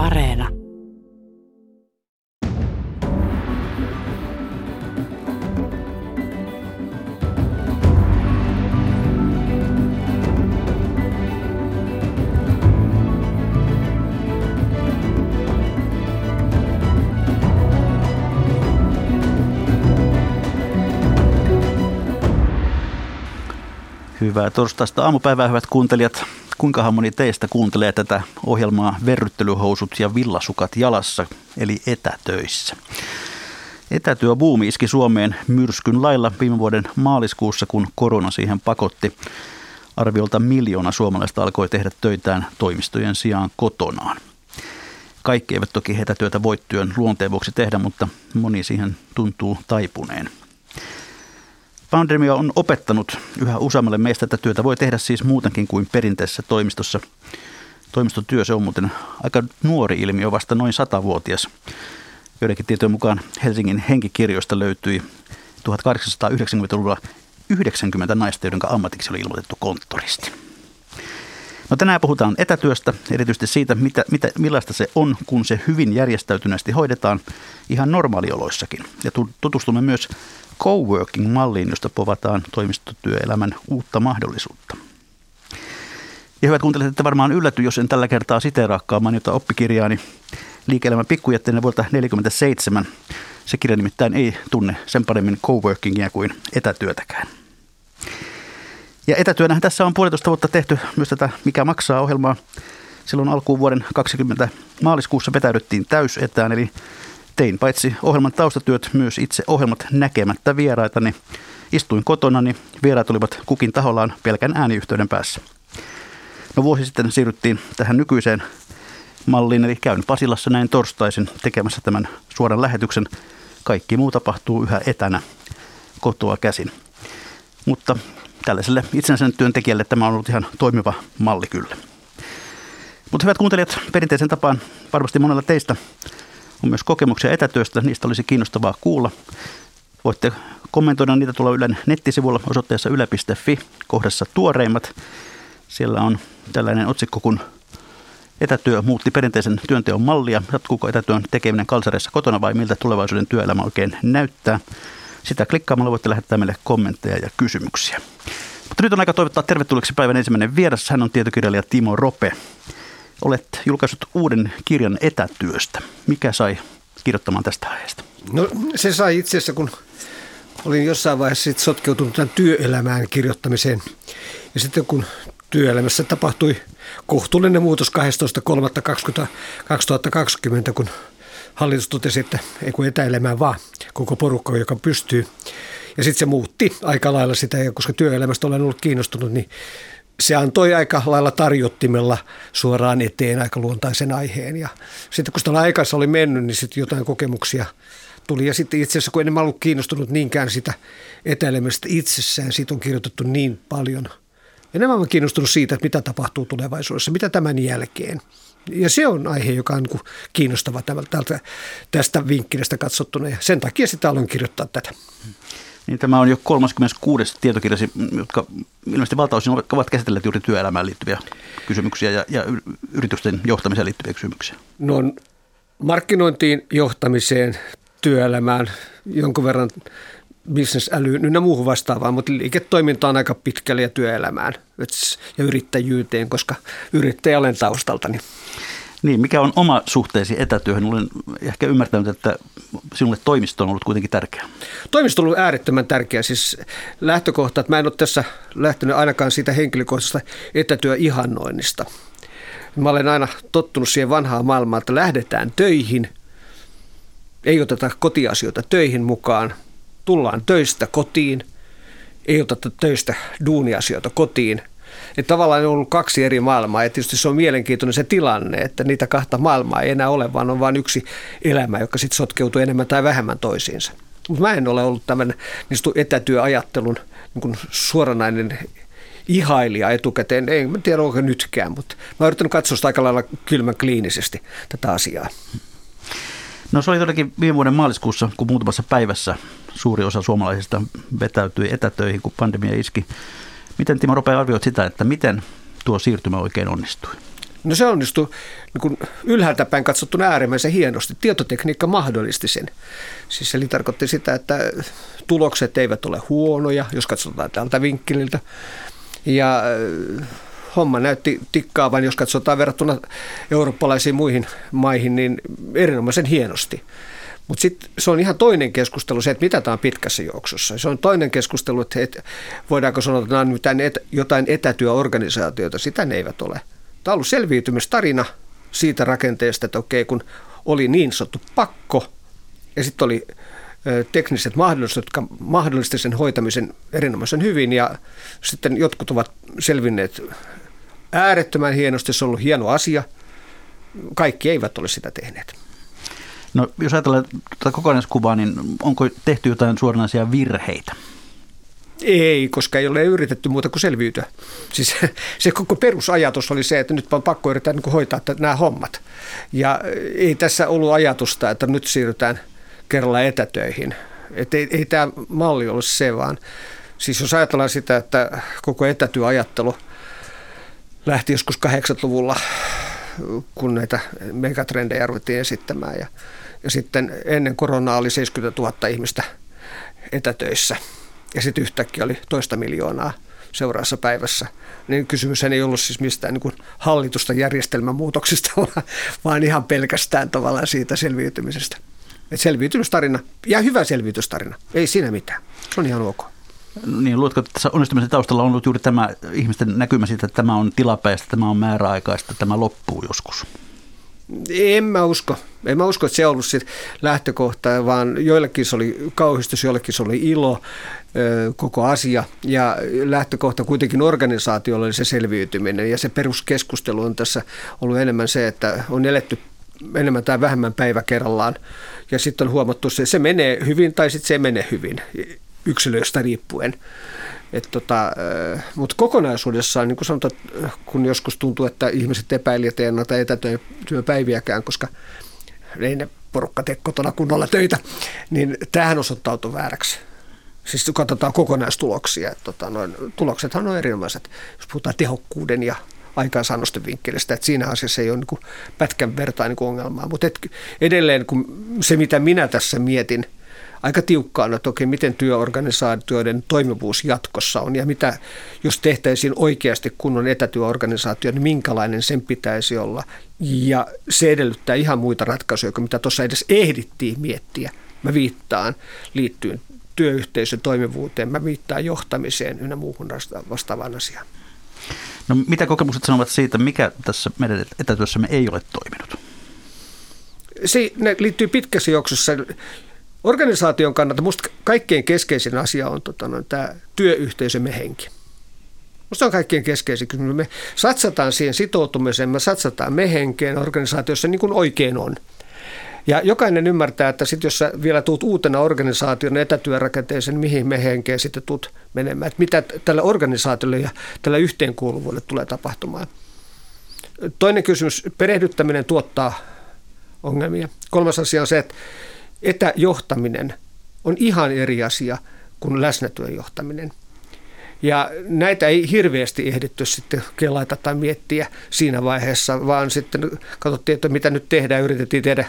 Areena. Hyvää torstaista aamupäivää, hyvät kuuntelijat. Kuinka moni teistä kuuntelee tätä ohjelmaa Verryttelyhousut ja villasukat jalassa, eli etätöissä? Etätyöbuumi iski Suomeen myrskyn lailla viime vuoden maaliskuussa, kun korona siihen pakotti. Arviolta miljoona suomalaista alkoi tehdä töitään toimistojen sijaan kotonaan. Kaikki eivät toki etätyötä voi työn luonteen vuoksi tehdä, mutta moni siihen tuntuu taipuneen. Pandemia on opettanut yhä useammalle meistä, että työtä voi tehdä siis muutenkin kuin perinteisessä toimistossa. Toimistotyö se on muuten aika nuori ilmiö, vasta noin satavuotias. Joidenkin tietojen mukaan Helsingin henkikirjoista löytyi 1890-luvulla 90 naista, joiden ammatiksi oli ilmoitettu konttoristi. No tänään puhutaan etätyöstä, erityisesti siitä, mitä, mitä, millaista se on, kun se hyvin järjestäytyneesti hoidetaan ihan normaalioloissakin. Ja tutustumme myös coworking-malliin, josta povataan toimistotyöelämän uutta mahdollisuutta. Ja hyvät kuuntelijat, että varmaan ylläty, jos en tällä kertaa siteeraakaan mainita oppikirjaani liike-elämän pikkujätteenä vuodelta 1947. Se kirja nimittäin ei tunne sen paremmin coworkingia kuin etätyötäkään. Ja etätyönähän tässä on puolitoista vuotta tehty myös tätä Mikä maksaa ohjelmaa. Silloin alkuun vuoden 20 maaliskuussa vetäydyttiin täysetään, eli tein paitsi ohjelman taustatyöt, myös itse ohjelmat näkemättä vieraita, niin istuin kotona, niin vieraat olivat kukin tahollaan pelkän ääniyhteyden päässä. No vuosi sitten siirryttiin tähän nykyiseen malliin, eli käyn Pasilassa näin torstaisin tekemässä tämän suoran lähetyksen. Kaikki muu tapahtuu yhä etänä kotoa käsin. Mutta tällaiselle itsenäisen työntekijälle tämä on ollut ihan toimiva malli kyllä. Mutta hyvät kuuntelijat, perinteisen tapaan varmasti monella teistä on myös kokemuksia etätyöstä, niistä olisi kiinnostavaa kuulla. Voitte kommentoida niitä tuolla Ylen nettisivulla osoitteessa yle.fi kohdassa tuoreimmat. Siellä on tällainen otsikko kuin Etätyö muutti perinteisen työnteon mallia. Jatkuuko etätyön tekeminen kalsareissa kotona vai miltä tulevaisuuden työelämä oikein näyttää? Sitä klikkaamalla voitte lähettää meille kommentteja ja kysymyksiä. Mutta nyt on aika toivottaa tervetulleeksi päivän ensimmäinen vieras. Hän on tietokirjailija Timo Rope. Olet julkaissut uuden kirjan etätyöstä. Mikä sai kirjoittamaan tästä aiheesta? No se sai itse asiassa, kun olin jossain vaiheessa sit sotkeutunut tämän työelämään kirjoittamiseen. Ja sitten kun työelämässä tapahtui kohtuullinen muutos 12.3.2020, kun hallitus totesi, että ei kun etäelämään vaan koko porukka, joka pystyy. Ja sitten se muutti aika lailla sitä, ja koska työelämästä olen ollut kiinnostunut, niin se antoi aika lailla tarjottimella suoraan eteen aika luontaisen aiheen. Ja sitten kun sitä aikansa oli mennyt, niin sitten jotain kokemuksia tuli. Ja sitten itse asiassa, kun en ollut kiinnostunut niinkään sitä etäilemästä itsessään, siitä on kirjoitettu niin paljon. Enemmän olen kiinnostunut siitä, että mitä tapahtuu tulevaisuudessa, mitä tämän jälkeen. Ja se on aihe, joka on niin kiinnostava tältä, tästä vinkkelistä katsottuna. Ja sen takia sitä aloin kirjoittaa tätä. Niin tämä on jo 36. tietokirjasi, jotka ilmeisesti valtaosin ovat käsitelleet juuri työelämään liittyviä kysymyksiä ja, ja yritysten johtamiseen liittyviä kysymyksiä. No markkinointiin, johtamiseen, työelämään, jonkun verran bisnesälyyn ynnä muuhun vastaavaan, mutta liiketoiminta on aika pitkälle ja työelämään ja yrittäjyyteen, koska yrittäjä olen taustaltani. Niin mikä on oma suhteesi etätyöhön? Olen ehkä ymmärtänyt, että sinulle toimisto on ollut kuitenkin tärkeä. Toimisto on ollut äärettömän tärkeä. Siis lähtökohta, että mä en ole tässä lähtenyt ainakaan siitä henkilökohtaisesta etätyöihannoinnista. Mä olen aina tottunut siihen vanhaan maailmaan, että lähdetään töihin, ei oteta kotiasioita töihin mukaan, tullaan töistä kotiin, ei oteta töistä duuniasioita kotiin – että tavallaan on ollut kaksi eri maailmaa ja tietysti se on mielenkiintoinen se tilanne, että niitä kahta maailmaa ei enää ole, vaan on vain yksi elämä, joka sitten sotkeutuu enemmän tai vähemmän toisiinsa. Mutta mä en ole ollut tämän niin etätyöajattelun niin suoranainen ihailija etukäteen. Ei mä tiedä, onko nytkään, mutta mä oon yrittänyt katsoa sitä aika lailla kylmän kliinisesti tätä asiaa. No se oli todellakin viime vuoden maaliskuussa, kun muutamassa päivässä suuri osa suomalaisista vetäytyi etätöihin, kun pandemia iski Miten Timo Rope arvioit sitä, että miten tuo siirtymä oikein onnistui? No se onnistui niin kuin ylhäältä päin katsottuna äärimmäisen hienosti. Tietotekniikka mahdollisti sen. Siis eli tarkoitti sitä, että tulokset eivät ole huonoja, jos katsotaan tältä vinkkeliltä. Ja äh, homma näytti tikkaavan, jos katsotaan verrattuna eurooppalaisiin muihin maihin, niin erinomaisen hienosti. Mutta sitten se on ihan toinen keskustelu se, että mitä tämä on pitkässä juoksussa. Se on toinen keskustelu, että voidaanko sanoa, että nämä on jotain etätyöorganisaatioita. Sitä ne eivät ole. Tämä on ollut selviytymistarina siitä rakenteesta, että okei, kun oli niin sanottu pakko ja sitten oli tekniset mahdollisuudet, jotka mahdollisti sen hoitamisen erinomaisen hyvin ja sitten jotkut ovat selvinneet äärettömän hienosti, se on ollut hieno asia. Kaikki eivät ole sitä tehneet. No, jos ajatellaan tätä kokonaiskuvaa, niin onko tehty jotain suoranaisia virheitä? Ei, koska ei ole yritetty muuta kuin selviytyä. Siis se koko perusajatus oli se, että nyt on pakko yrittää niin hoitaa nämä hommat. Ja ei tässä ollut ajatusta, että nyt siirrytään kerralla etätöihin. Että ei, ei tämä malli ole se, vaan siis jos ajatellaan sitä, että koko etätyöajattelu lähti joskus 80-luvulla, kun näitä megatrendejä ruvettiin esittämään. Ja, ja sitten ennen koronaa oli 70 000 ihmistä etätöissä – ja sitten yhtäkkiä oli toista miljoonaa seuraavassa päivässä. Niin kysymys ei ollut siis mistään niin hallitusta järjestelmän muutoksista, vaan ihan pelkästään tavallaan siitä selviytymisestä. Et selviytymistarina, ja hyvä selviytystarina, ei siinä mitään. Se on ihan ok. Niin, luotko, että tässä onnistumisen taustalla on ollut juuri tämä ihmisten näkymä siitä, että tämä on tilapäistä, tämä on määräaikaista, tämä loppuu joskus? En mä usko. En mä usko, että se on ollut sit lähtökohta, vaan joillekin se oli kauhistus, joillekin se oli ilo koko asia. Ja lähtökohta kuitenkin organisaatiolla oli se selviytyminen. Ja se peruskeskustelu on tässä ollut enemmän se, että on eletty enemmän tai vähemmän päivä kerrallaan. Ja sitten on huomattu, se, se menee hyvin tai sitten se menee hyvin yksilöistä riippuen. Et tota, mutta kokonaisuudessaan, niin kuin sanotaan, kun joskus tuntuu, että ihmiset epäilivät ei noita etätyöpäiviäkään, koska ei ne porukka tee kotona kunnolla töitä, niin tähän osoittautui vääräksi. Siis katsotaan kokonaistuloksia. Että tota, noin, tuloksethan on erinomaiset, jos puhutaan tehokkuuden ja aikaansaannosten vinkkelistä, että siinä asiassa ei ole niin pätkän vertaan niin ongelmaa. Mutta edelleen kun se, mitä minä tässä mietin – aika tiukkaan, että okei, miten työorganisaatioiden toimivuus jatkossa on ja mitä, jos tehtäisiin oikeasti kunnon etätyöorganisaatio, niin minkälainen sen pitäisi olla. Ja se edellyttää ihan muita ratkaisuja kuin mitä tuossa edes ehdittiin miettiä. Mä viittaan liittyen työyhteisön toimivuuteen, mä viittaan johtamiseen ynnä muuhun vastaavaan asiaan. No mitä kokemukset sanovat siitä, mikä tässä meidän etätyössämme ei ole toiminut? Se, ne liittyy pitkässä juoksussa Organisaation kannalta minusta kaikkein keskeisin asia on tota, no, tämä työyhteisömme henki. Minusta on kaikkein keskeisin kysymys. Me satsataan siihen sitoutumiseen, me satsataan me henkeen organisaatiossa niin kuin oikein on. Ja jokainen ymmärtää, että sit jos sä vielä tuut uutena organisaation etätyörakenteeseen, niin mihin me henkeen sitten tuut menemään. Että mitä tällä organisaatiolle ja tällä yhteenkuuluvuudelle tulee tapahtumaan. Toinen kysymys, perehdyttäminen tuottaa ongelmia. Kolmas asia on se, että etäjohtaminen on ihan eri asia kuin läsnätyön johtaminen. Ja näitä ei hirveästi ehditty sitten kelaita tai miettiä siinä vaiheessa, vaan sitten katsottiin, että mitä nyt tehdään. Yritettiin tehdä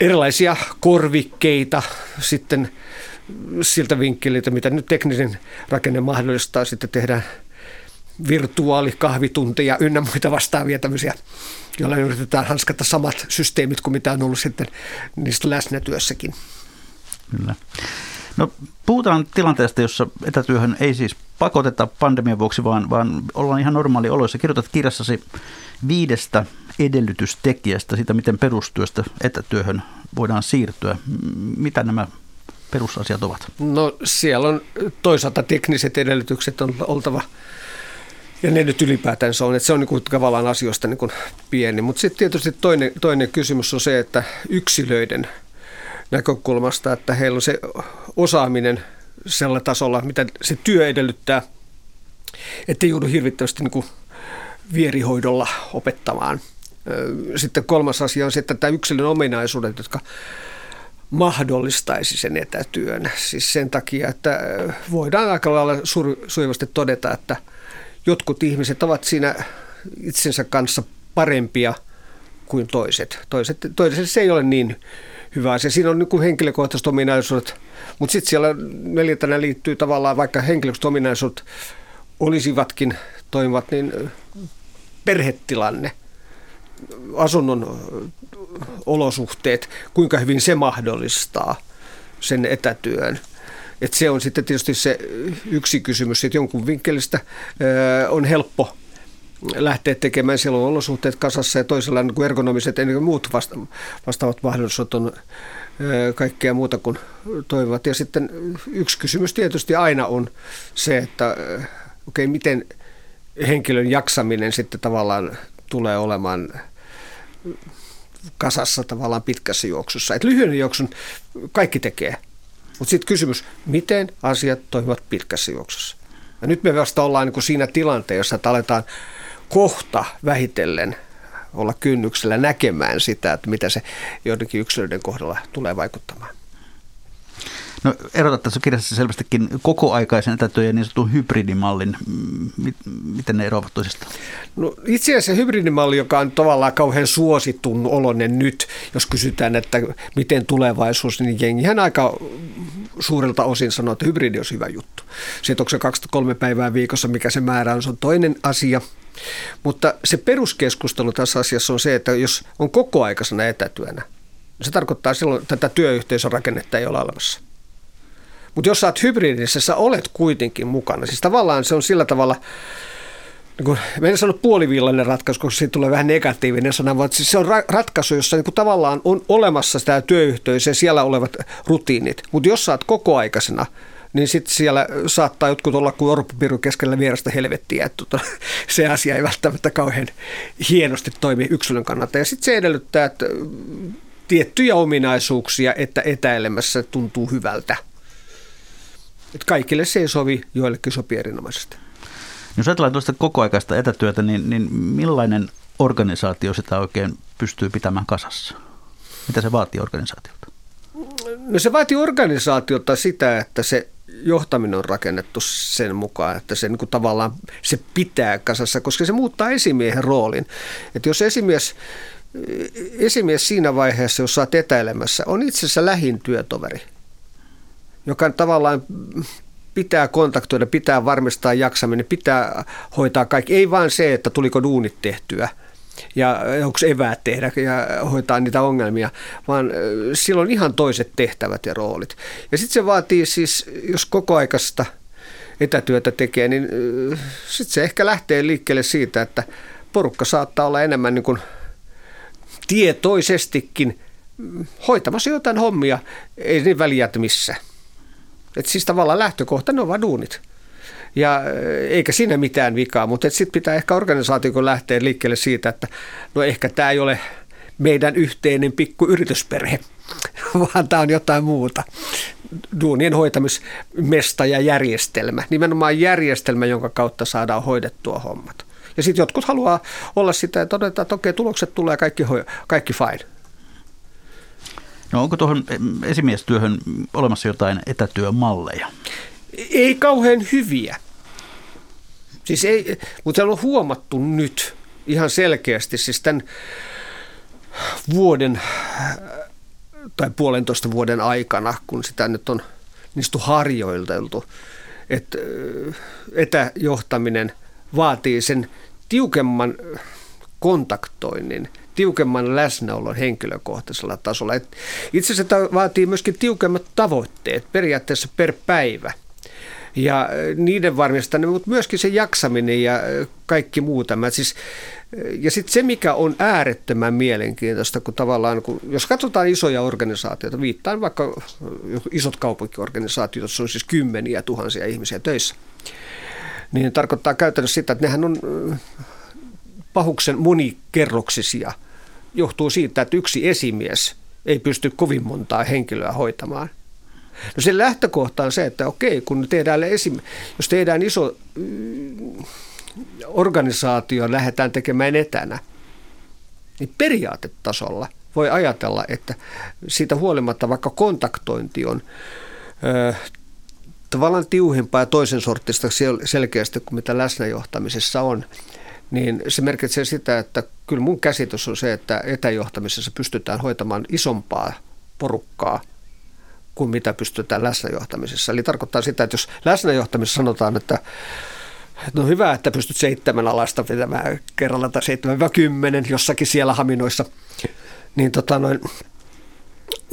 erilaisia korvikkeita sitten siltä vinkkeliltä, mitä nyt tekninen rakenne mahdollistaa. Sitten tehdään virtuaalikahvitunteja ynnä muita vastaavia tämmöisiä, joilla yritetään hanskata samat systeemit kuin mitä on ollut sitten niistä läsnätyössäkin. Kyllä. No, puhutaan tilanteesta, jossa etätyöhön ei siis pakoteta pandemian vuoksi, vaan, vaan ollaan ihan normaali oloissa. Kirjoitat kirjassasi viidestä edellytystekijästä, sitä miten perustyöstä etätyöhön voidaan siirtyä. Mitä nämä perusasiat ovat? No siellä on toisaalta tekniset edellytykset on oltava ja ne nyt ylipäätänsä on, että se on niin tavallaan asioista niin pieni. Mutta sitten tietysti toinen, toinen kysymys on se, että yksilöiden näkökulmasta, että heillä on se osaaminen sellä tasolla, mitä se työ edellyttää, ettei joudu hirvittävästi niin vierihoidolla opettamaan. Sitten kolmas asia on se, että tämä yksilön ominaisuudet, jotka mahdollistaisi sen etätyön. Siis sen takia, että voidaan aika lailla sujuvasti todeta, että – jotkut ihmiset ovat siinä itsensä kanssa parempia kuin toiset. Toiset, toiset se ei ole niin hyvä asia. Siinä on niin henkilökohtaiset ominaisuudet, mutta sitten siellä neljäntenä liittyy tavallaan, vaikka henkilökohtaiset ominaisuudet olisivatkin toimivat, niin perhetilanne, asunnon olosuhteet, kuinka hyvin se mahdollistaa sen etätyön. Et se on sitten tietysti se yksi kysymys, että jonkun vinkkelistä on helppo lähteä tekemään. Siellä on olosuhteet kasassa ja toisella niin kuin ergonomiset ja muut vasta- vastaavat mahdollisuudet on kaikkea muuta kuin toivovat. Ja sitten yksi kysymys tietysti aina on se, että okei, okay, miten henkilön jaksaminen sitten tavallaan tulee olemaan kasassa tavallaan pitkässä juoksussa. Et lyhyen juoksun kaikki tekee, mutta sitten kysymys, miten asiat toimivat pitkässä juoksussa. Ja nyt me vasta ollaan niin kuin siinä tilanteessa, että aletaan kohta vähitellen olla kynnyksellä näkemään sitä, että mitä se joidenkin yksilöiden kohdalla tulee vaikuttamaan. No erotat tässä kirjassa selvästikin kokoaikaisen etätyön ja niin sanotun hybridimallin. Miten ne eroavat toisistaan? No itse asiassa hybridimalli, joka on tavallaan kauhean suositun olonen nyt, jos kysytään, että miten tulevaisuus, niin jengihän aika suurelta osin sanoo, että hybridi on hyvä juttu. Se, että onko se 23 päivää viikossa, mikä se määrä on, se on toinen asia. Mutta se peruskeskustelu tässä asiassa on se, että jos on kokoaikaisena etätyönä, se tarkoittaa silloin, että tätä työyhteisön rakennetta ei ole olemassa. Mutta jos sä oot hybridissä, sä olet kuitenkin mukana. Siis tavallaan se on sillä tavalla, niin kuin, mä en sano puolivillainen ratkaisu, koska siitä tulee vähän negatiivinen sana, vaan siis se on ra- ratkaisu, jossa niin tavallaan on olemassa tämä työyhteisö ja siellä olevat rutiinit. Mutta jos sä oot kokoaikaisena, niin sitten siellä saattaa jotkut olla kuin orpopiru keskellä vierasta helvettiä, että tota, se asia ei välttämättä kauhean hienosti toimi yksilön kannalta. Ja sitten se edellyttää, että tiettyjä ominaisuuksia, että etäilemässä tuntuu hyvältä. Et kaikille se ei sovi, joillekin sopii erinomaisesti. Jos ajatellaan tuosta kokoaikaista etätyötä, niin, niin millainen organisaatio sitä oikein pystyy pitämään kasassa? Mitä se vaatii organisaatiolta? No se vaatii organisaatiota sitä, että se johtaminen on rakennettu sen mukaan, että se niin kuin tavallaan se pitää kasassa, koska se muuttaa esimiehen roolin. Että jos esimies, esimies siinä vaiheessa, jos olet etäilemässä, on itse asiassa lähin työtoveri – joka tavallaan pitää kontaktoida, pitää varmistaa jaksaminen, pitää hoitaa kaikki. Ei vain se, että tuliko duunit tehtyä ja onko eväät tehdä ja hoitaa niitä ongelmia, vaan silloin ihan toiset tehtävät ja roolit. Ja sitten se vaatii siis, jos kokoaikaista etätyötä tekee, niin sitten se ehkä lähtee liikkeelle siitä, että porukka saattaa olla enemmän niin kuin tietoisestikin hoitamassa jotain hommia, ei niin väliä, että missä. Et siis tavallaan lähtökohta, ne on vaan duunit. Ja eikä siinä mitään vikaa, mutta sitten pitää ehkä organisaatio lähteä liikkeelle siitä, että no ehkä tämä ei ole meidän yhteinen pikku yritysperhe, vaan tämä on jotain muuta. Duunien hoitamismesta ja järjestelmä. Nimenomaan järjestelmä, jonka kautta saadaan hoidettua hommat. Ja sitten jotkut haluaa olla sitä ja todeta, että okei, tulokset tulee kaikki, kaikki fine. No onko tuohon esimiestyöhön olemassa jotain etätyömalleja? Ei kauhean hyviä. Siis ei, mutta on huomattu nyt ihan selkeästi, siis tämän vuoden tai puolentoista vuoden aikana, kun sitä nyt on niistä harjoiteltu, että etäjohtaminen vaatii sen tiukemman kontaktoinnin – tiukemman läsnäolon henkilökohtaisella tasolla. Et itse asiassa vaatii myöskin tiukemmat tavoitteet periaatteessa per päivä. Ja äh, niiden varmistaminen, mutta myöskin se jaksaminen ja äh, kaikki muu tämä. Siis, äh, ja sitten se, mikä on äärettömän mielenkiintoista, kun tavallaan, kun, jos katsotaan isoja organisaatioita, viittaan vaikka isot kaupunkiorganisaatiot, joissa on siis kymmeniä tuhansia ihmisiä töissä, niin tarkoittaa käytännössä sitä, että nehän on pahuksen monikerroksisia – johtuu siitä, että yksi esimies ei pysty kovin montaa henkilöä hoitamaan. No se lähtökohta on se, että okei, kun tehdään esim, jos tehdään iso mm, organisaatio lähdetään tekemään etänä, niin periaatetasolla voi ajatella, että siitä huolimatta vaikka kontaktointi on ö, tavallaan tiuhempaa ja toisen sortista selkeästi kuin mitä läsnäjohtamisessa on, niin se merkitsee sitä, että kyllä mun käsitys on se, että etäjohtamisessa pystytään hoitamaan isompaa porukkaa kuin mitä pystytään läsnäjohtamisessa. Eli tarkoittaa sitä, että jos läsnäjohtamisessa sanotaan, että No hyvä, että pystyt seitsemän alasta pitämään kerralla tai seitsemän kymmenen jossakin siellä haminoissa. Niin tota noin,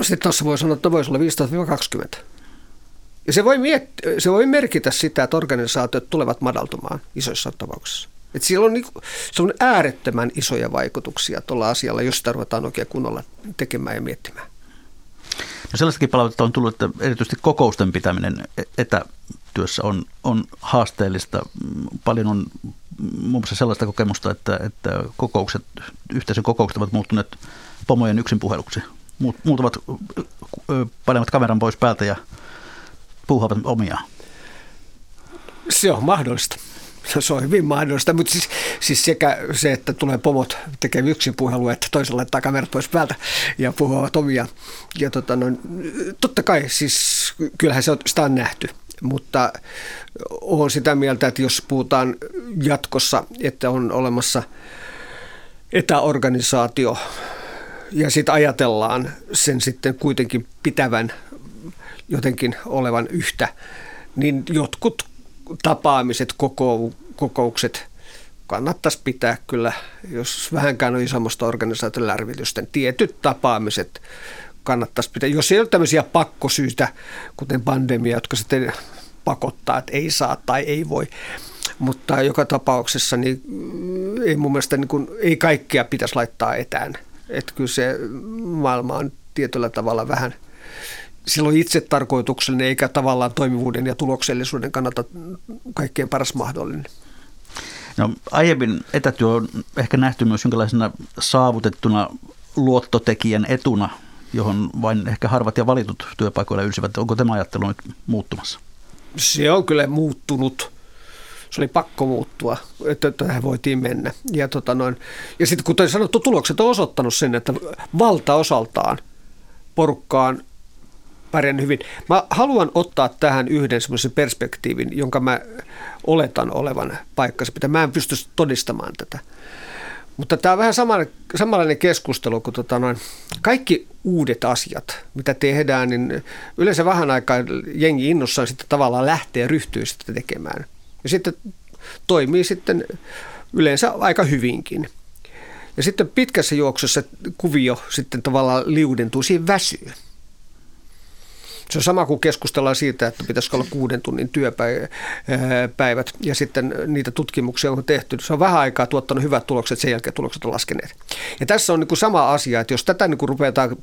sitten tuossa voi sanoa, että voisi olla 15-20. Ja se voi, miet- se voi merkitä sitä, että organisaatiot tulevat madaltumaan isoissa tapauksissa. Et siellä on, niinku, se on äärettömän isoja vaikutuksia tuolla asialla, jos sitä ruvetaan oikein kunnolla tekemään ja miettimään. No sellaistakin palautetta on tullut, että erityisesti kokousten pitäminen etätyössä on, on haasteellista. Paljon on muun muassa sellaista kokemusta, että, että kokoukset, yhteisön kokoukset ovat muuttuneet pomojen yksinpuheluksi. Muut, muut ovat panevat kameran pois päältä ja puuhaavat omiaan. Se on mahdollista. Se on hyvin mahdollista, mutta siis, siis sekä se, että tulee pomot tekee yksin puhelua, että toisella laittaa kamerat pois päältä ja puhuvat omia. Ja tota, no, totta kai, siis kyllähän se on, sitä on nähty, mutta olen sitä mieltä, että jos puhutaan jatkossa, että on olemassa etäorganisaatio ja sitten ajatellaan sen sitten kuitenkin pitävän jotenkin olevan yhtä, niin jotkut tapaamiset, kokoukset kannattaisi pitää kyllä, jos vähänkään on isommasta organisaation lärvitysten, tietyt tapaamiset kannattaisi pitää. Jos ei ole tämmöisiä pakkosyitä, kuten pandemia, jotka sitten pakottaa, että ei saa tai ei voi, mutta joka tapauksessa niin ei mun mielestä niin kuin, ei kaikkea pitäisi laittaa etään. Että kyllä se maailma on tietyllä tavalla vähän – silloin itse tarkoituksellinen eikä tavallaan toimivuuden ja tuloksellisuuden kannalta kaikkein paras mahdollinen. No, aiemmin etätyö on ehkä nähty myös jonkinlaisena saavutettuna luottotekijän etuna, johon vain ehkä harvat ja valitut työpaikoilla ylsivät. Onko tämä ajattelu nyt muuttumassa? Se on kyllä muuttunut. Se oli pakko muuttua, että tähän voitiin mennä. Ja, tota noin, ja sitten kuten sanottu, tulokset on osoittanut sen, että valtaosaltaan porukkaan pärjännyt hyvin. Mä haluan ottaa tähän yhden semmoisen perspektiivin, jonka mä oletan olevan paikkansa. Mä en pysty todistamaan tätä. Mutta tämä on vähän samanlainen keskustelu kuin tota noin, kaikki uudet asiat, mitä tehdään, niin yleensä vähän aikaa jengi innossaan sitten tavallaan lähtee ryhtyy sitä tekemään. Ja sitten toimii sitten yleensä aika hyvinkin. Ja sitten pitkässä juoksussa kuvio sitten tavallaan liudentuu siihen väsyyn. Se on sama kuin keskustellaan siitä, että pitäisikö olla kuuden tunnin työpäivät ja sitten niitä tutkimuksia on tehty. Se on vähän aikaa tuottanut hyvät tulokset, sen jälkeen tulokset on laskeneet. Ja tässä on niin kuin sama asia, että jos tätä niin kuin ruvetaan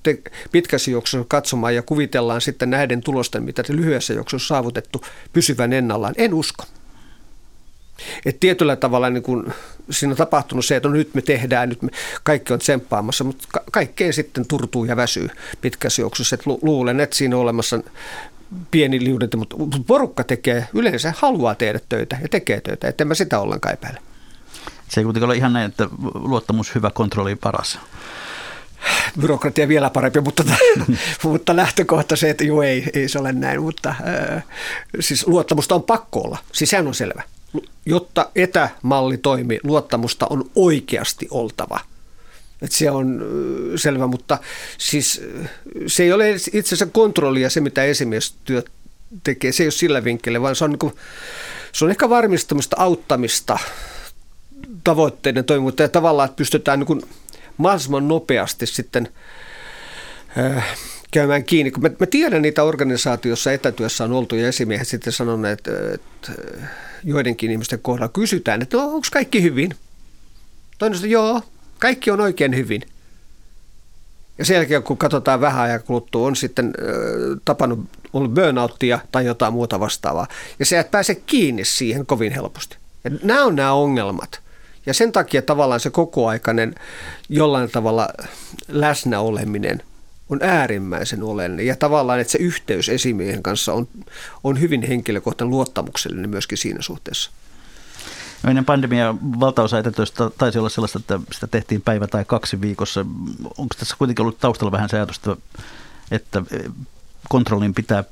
pitkässä juoksussa katsomaan ja kuvitellaan sitten näiden tulosten, mitä lyhyessä juoksussa on saavutettu, pysyvän ennallaan, en usko. Et tietyllä tavalla niin kun, siinä on tapahtunut se, että no nyt me tehdään, nyt me, kaikki on tsemppaamassa, mutta ka- kaikkeen sitten turtuu ja väsyy pitkässä juoksussa. Et lu- luulen, että siinä on olemassa pieni liudente, mutta porukka tekee, yleensä haluaa tehdä töitä ja tekee töitä, ettei mä sitä ollenkaan epäile. Se ei kuitenkaan ole ihan näin, että luottamus, hyvä kontrolli paras byrokratia vielä parempi, mutta, mutta lähtökohta se, että joo ei, ei se ole näin, mutta äh, siis luottamusta on pakko olla, siis sehän on selvä jotta etämalli toimii, luottamusta on oikeasti oltava. Et se on selvä, mutta siis se ei ole itse asiassa kontrollia se, mitä esimiestyö tekee. Se ei ole sillä vinkkelillä, vaan se on, niin kuin, se on ehkä varmistamista, auttamista, tavoitteiden toimivuutta ja tavallaan, että pystytään niin kuin mahdollisimman nopeasti sitten äh, käymään kiinni. Kun mä, mä tiedän niitä organisaatioissa etätyössä on oltu ja esimiehet sitten sanoneet, että, että joidenkin ihmisten kohdalla kysytään, että no, onko kaikki hyvin? Toinen sanoo, joo, kaikki on oikein hyvin. Ja sen jälkeen, kun katsotaan vähän ajan kuluttua, on sitten äh, tapannut ollut burnouttia tai jotain muuta vastaavaa. Ja se et pääse kiinni siihen kovin helposti. Ja nämä on nämä ongelmat. Ja sen takia tavallaan se kokoaikainen jollain tavalla läsnäoleminen on äärimmäisen oleellinen. Ja tavallaan, että se yhteys esimiehen kanssa on, on hyvin henkilökohtainen luottamuksellinen myöskin siinä suhteessa. No ennen pandemiaa valtaosa etätöistä taisi olla sellaista, että sitä tehtiin päivä tai kaksi viikossa. Onko tässä kuitenkin ollut taustalla vähän se ajatus, että kontrollin pitää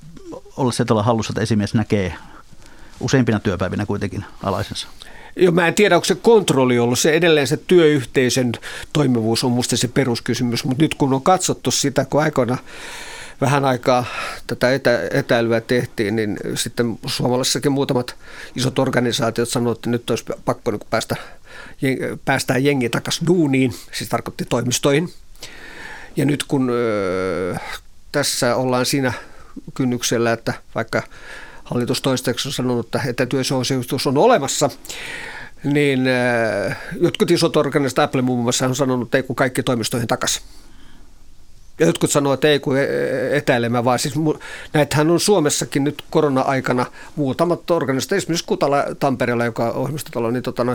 olla se olla hallussa, että esimies näkee useimpina työpäivinä kuitenkin alaisensa? Jo, mä en tiedä, onko se kontrolli ollut. Se edelleen se työyhteisön toimivuus on musta se peruskysymys, mutta nyt kun on katsottu sitä, kun aikoina vähän aikaa tätä etä, etäilyä tehtiin, niin sitten suomalaisissakin muutamat isot organisaatiot sanoivat, että nyt olisi pakko niin päästä, päästään jengi takaisin duuniin, siis tarkoitti toimistoihin. Ja nyt kun ö, tässä ollaan siinä kynnyksellä, että vaikka hallitus toistaiseksi on sanonut, että etätyösuositus on olemassa, niin ö, jotkut isot organisaatiot, Apple muun muassa on sanonut, että ei kun kaikki toimistoihin takaisin. Ja jotkut sanoo, että ei kun e- etäilemään, vaan siis näitähän on Suomessakin nyt korona-aikana muutamat organisaatiot, esimerkiksi Kutala Tampereella, joka on ohjelmistotalo, niin tota,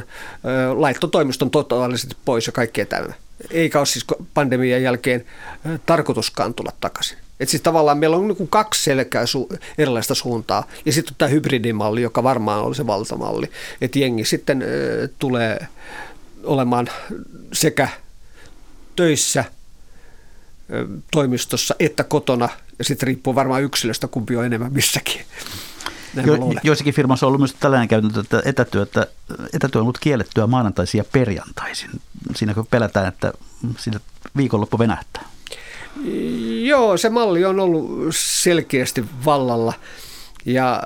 laitto toimiston totaalisesti pois ja kaikki etänä. Eikä ole siis pandemian jälkeen tarkoituskaan tulla takaisin. Et siis tavallaan meillä on niin kaksi selkeää su- erilaista suuntaa. Ja sitten on tämä hybridimalli, joka varmaan oli se valtamalli. Että jengi sitten äh, tulee olemaan sekä töissä – toimistossa että kotona, ja sitten riippuu varmaan yksilöstä, kumpi on enemmän missäkin. jo, joissakin firmassa on ollut myös tällainen käytäntö, että etätyötä, etätyö on ollut kiellettyä maanantaisin ja perjantaisin. Siinä kun pelätään, että siitä viikonloppu venähtää. Joo, se malli on ollut selkeästi vallalla ja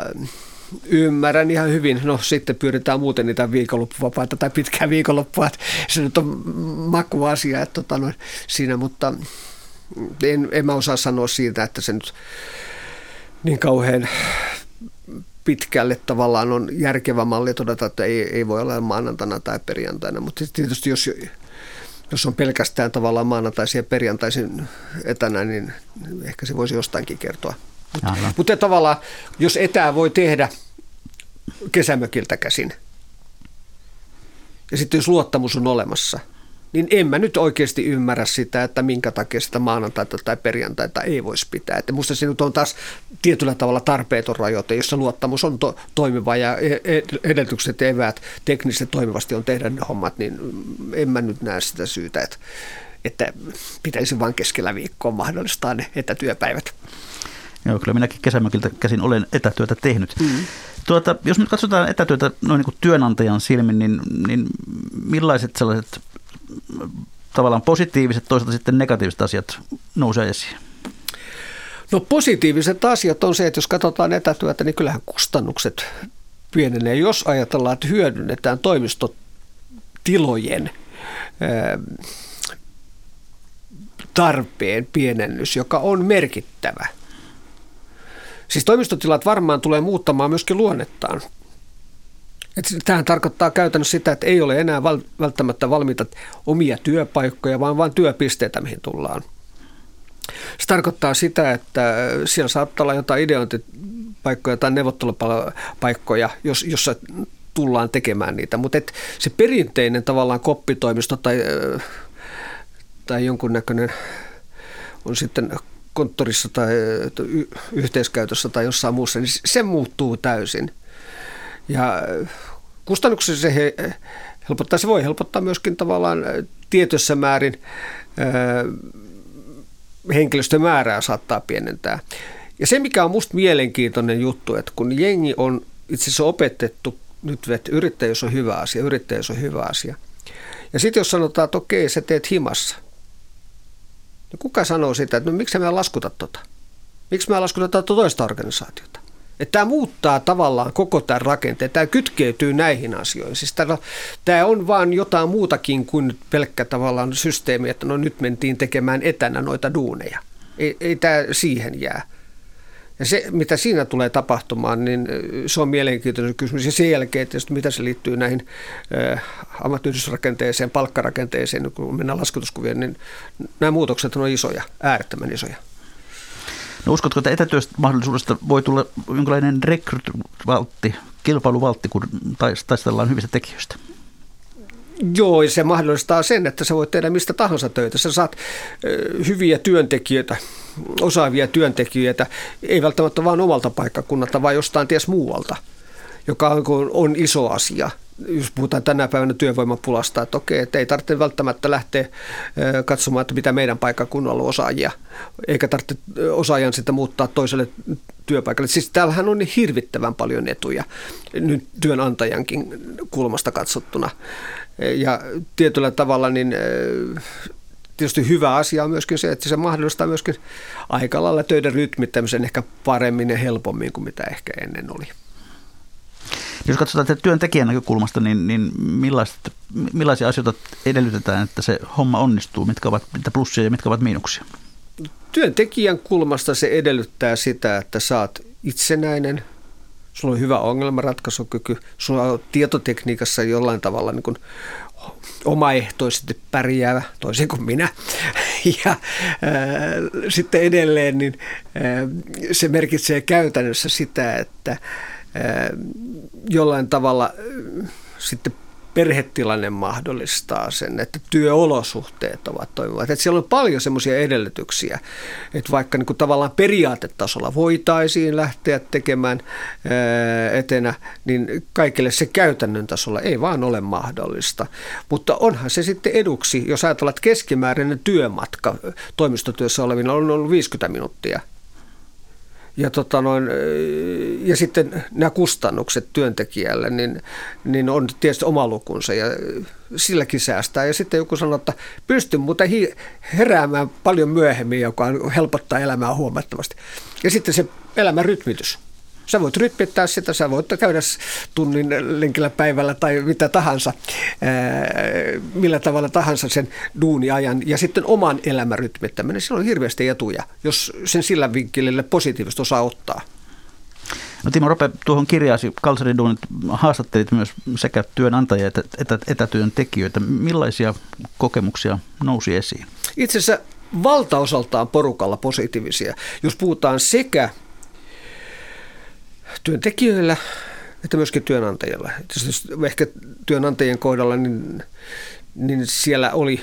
ymmärrän ihan hyvin. No sitten pyydetään muuten niitä viikonloppuvapaita tai pitkää viikonloppua. Se nyt on makuasia että tota, no, siinä, mutta en, en mä osaa sanoa siitä, että se nyt niin kauhean pitkälle tavallaan on järkevä malli todeta, että ei, ei voi olla maanantaina tai perjantaina, mutta tietysti jos, jos on pelkästään tavallaan maanantaisin ja perjantaisin etänä, niin ehkä se voisi jostainkin kertoa. Mutta, mutta tavallaan, jos etää voi tehdä kesämökiltä käsin, ja sitten jos luottamus on olemassa – niin en mä nyt oikeasti ymmärrä sitä, että minkä takia sitä maanantaita tai perjantaita ei voisi pitää. Että musta se nyt on taas tietyllä tavalla tarpeeton rajoite, jossa luottamus on to- toimiva ja e-, edellytykset ja eväät teknisesti toimivasti on tehdä ne hommat, niin en mä nyt näe sitä syytä, että, että pitäisi vain keskellä viikkoa mahdollistaa ne etätyöpäivät. Joo, kyllä minäkin kesämökiltä käsin olen etätyötä tehnyt. Mm-hmm. Tuota, jos nyt katsotaan etätyötä noin niin kuin työnantajan silmin, niin, niin millaiset sellaiset tavallaan positiiviset, toisaalta sitten negatiiviset asiat nousee esiin? No positiiviset asiat on se, että jos katsotaan etätyötä, niin kyllähän kustannukset pienenee. Jos ajatellaan, että hyödynnetään toimistotilojen tarpeen pienennys, joka on merkittävä. Siis toimistotilat varmaan tulee muuttamaan myöskin luonnettaan. Tähän tarkoittaa käytännössä sitä, että ei ole enää välttämättä valmiita omia työpaikkoja, vaan vain työpisteitä, mihin tullaan. Se tarkoittaa sitä, että siellä saattaa olla jotain ideointipaikkoja tai neuvottelupaikkoja, jossa tullaan tekemään niitä. Mutta se perinteinen tavallaan koppitoimisto tai, tai jonkunnäköinen on sitten konttorissa tai yhteiskäytössä tai jossain muussa, niin se muuttuu täysin. Ja kustannuksissa se helpottaa, se voi helpottaa myöskin tavallaan tietyssä määrin henkilöstömäärää saattaa pienentää. Ja se, mikä on musta mielenkiintoinen juttu, että kun jengi on itse asiassa opetettu nyt, että yrittäjyys on hyvä asia, yrittäjyys on hyvä asia. Ja sitten jos sanotaan, että okei, sä teet himassa, niin kuka sanoo sitä, että no miksi me laskuta tota? Miksi me laskutetaan toista organisaatiota? Tämä muuttaa tavallaan koko tämän rakenteen. Tämä kytkeytyy näihin asioihin. Siis tämä, tämä on vaan jotain muutakin kuin pelkkä tavallaan systeemi, että no nyt mentiin tekemään etänä noita duuneja. Ei, ei tämä siihen jää. Ja se, mitä siinä tulee tapahtumaan, niin se on mielenkiintoinen kysymys. Ja sen jälkeen tietysti, mitä se liittyy näihin ammattiyhdysrakenteeseen, palkkarakenteeseen, kun mennään laskutuskuvien, niin nämä muutokset on isoja, äärettömän isoja. No uskotko, että etätyöstä mahdollisuudesta voi tulla jonkinlainen rekrytvaltti, kilpailuvaltti, kun taistellaan hyvistä tekijöistä? Joo, se mahdollistaa sen, että sä voit tehdä mistä tahansa töitä. Sä saat hyviä työntekijöitä, osaavia työntekijöitä, ei välttämättä vain omalta paikkakunnalta, vaan jostain ties muualta. Joka on, on iso asia jos puhutaan tänä päivänä työvoimapulasta, että okei, että ei tarvitse välttämättä lähteä katsomaan, että mitä meidän paikkakunnalla on osaajia, eikä tarvitse osaajan sitä muuttaa toiselle työpaikalle. Siis täällähän on niin hirvittävän paljon etuja nyt työnantajankin kulmasta katsottuna. Ja tietyllä tavalla niin tietysti hyvä asia on myöskin se, että se mahdollistaa myöskin aika lailla töiden rytmittämisen ehkä paremmin ja helpommin kuin mitä ehkä ennen oli. Jos katsotaan tätä työntekijän näkökulmasta, niin, niin millaisia asioita edellytetään, että se homma onnistuu? Mitkä ovat mitä plussia ja mitkä ovat miinuksia? Työntekijän kulmasta se edellyttää sitä, että saat itsenäinen, sulla on hyvä ongelmanratkaisukyky, sulla on tietotekniikassa jollain tavalla niin kuin omaehtoisesti pärjäävä, toisin kuin minä. Ja äh, sitten edelleen niin, äh, se merkitsee käytännössä sitä, että jollain tavalla sitten perhetilanne mahdollistaa sen, että työolosuhteet ovat toimivat. Että siellä on paljon semmoisia edellytyksiä, että vaikka niin kuin tavallaan periaatetasolla voitaisiin lähteä tekemään etenä, niin kaikille se käytännön tasolla ei vaan ole mahdollista. Mutta onhan se sitten eduksi, jos ajatellaan, että keskimääräinen työmatka toimistotyössä olevina on ollut 50 minuuttia – ja, tota noin, ja sitten nämä kustannukset työntekijälle, niin, niin on tietysti oma lukunsa ja silläkin säästää. Ja sitten joku sanoo, että pystyn muuten heräämään paljon myöhemmin, joka helpottaa elämää huomattavasti. Ja sitten se elämän rytmitys. Sä voit rytmittää sitä, sä voit käydä tunnin lenkillä päivällä tai mitä tahansa, millä tavalla tahansa sen duuniajan. Ja sitten oman elämän rytmittäminen, sillä on hirveästi etuja, jos sen sillä vinkkelille positiivista osaa ottaa. No Timo Rope, tuohon kirjaasi Kalsarin duunit haastattelit myös sekä työnantajia että etä, etätyöntekijöitä. Millaisia kokemuksia nousi esiin? Itse asiassa valtaosaltaan porukalla positiivisia. Jos puhutaan sekä työntekijöillä että myöskin työnantajilla. Ehkä työnantajien kohdalla niin, niin siellä oli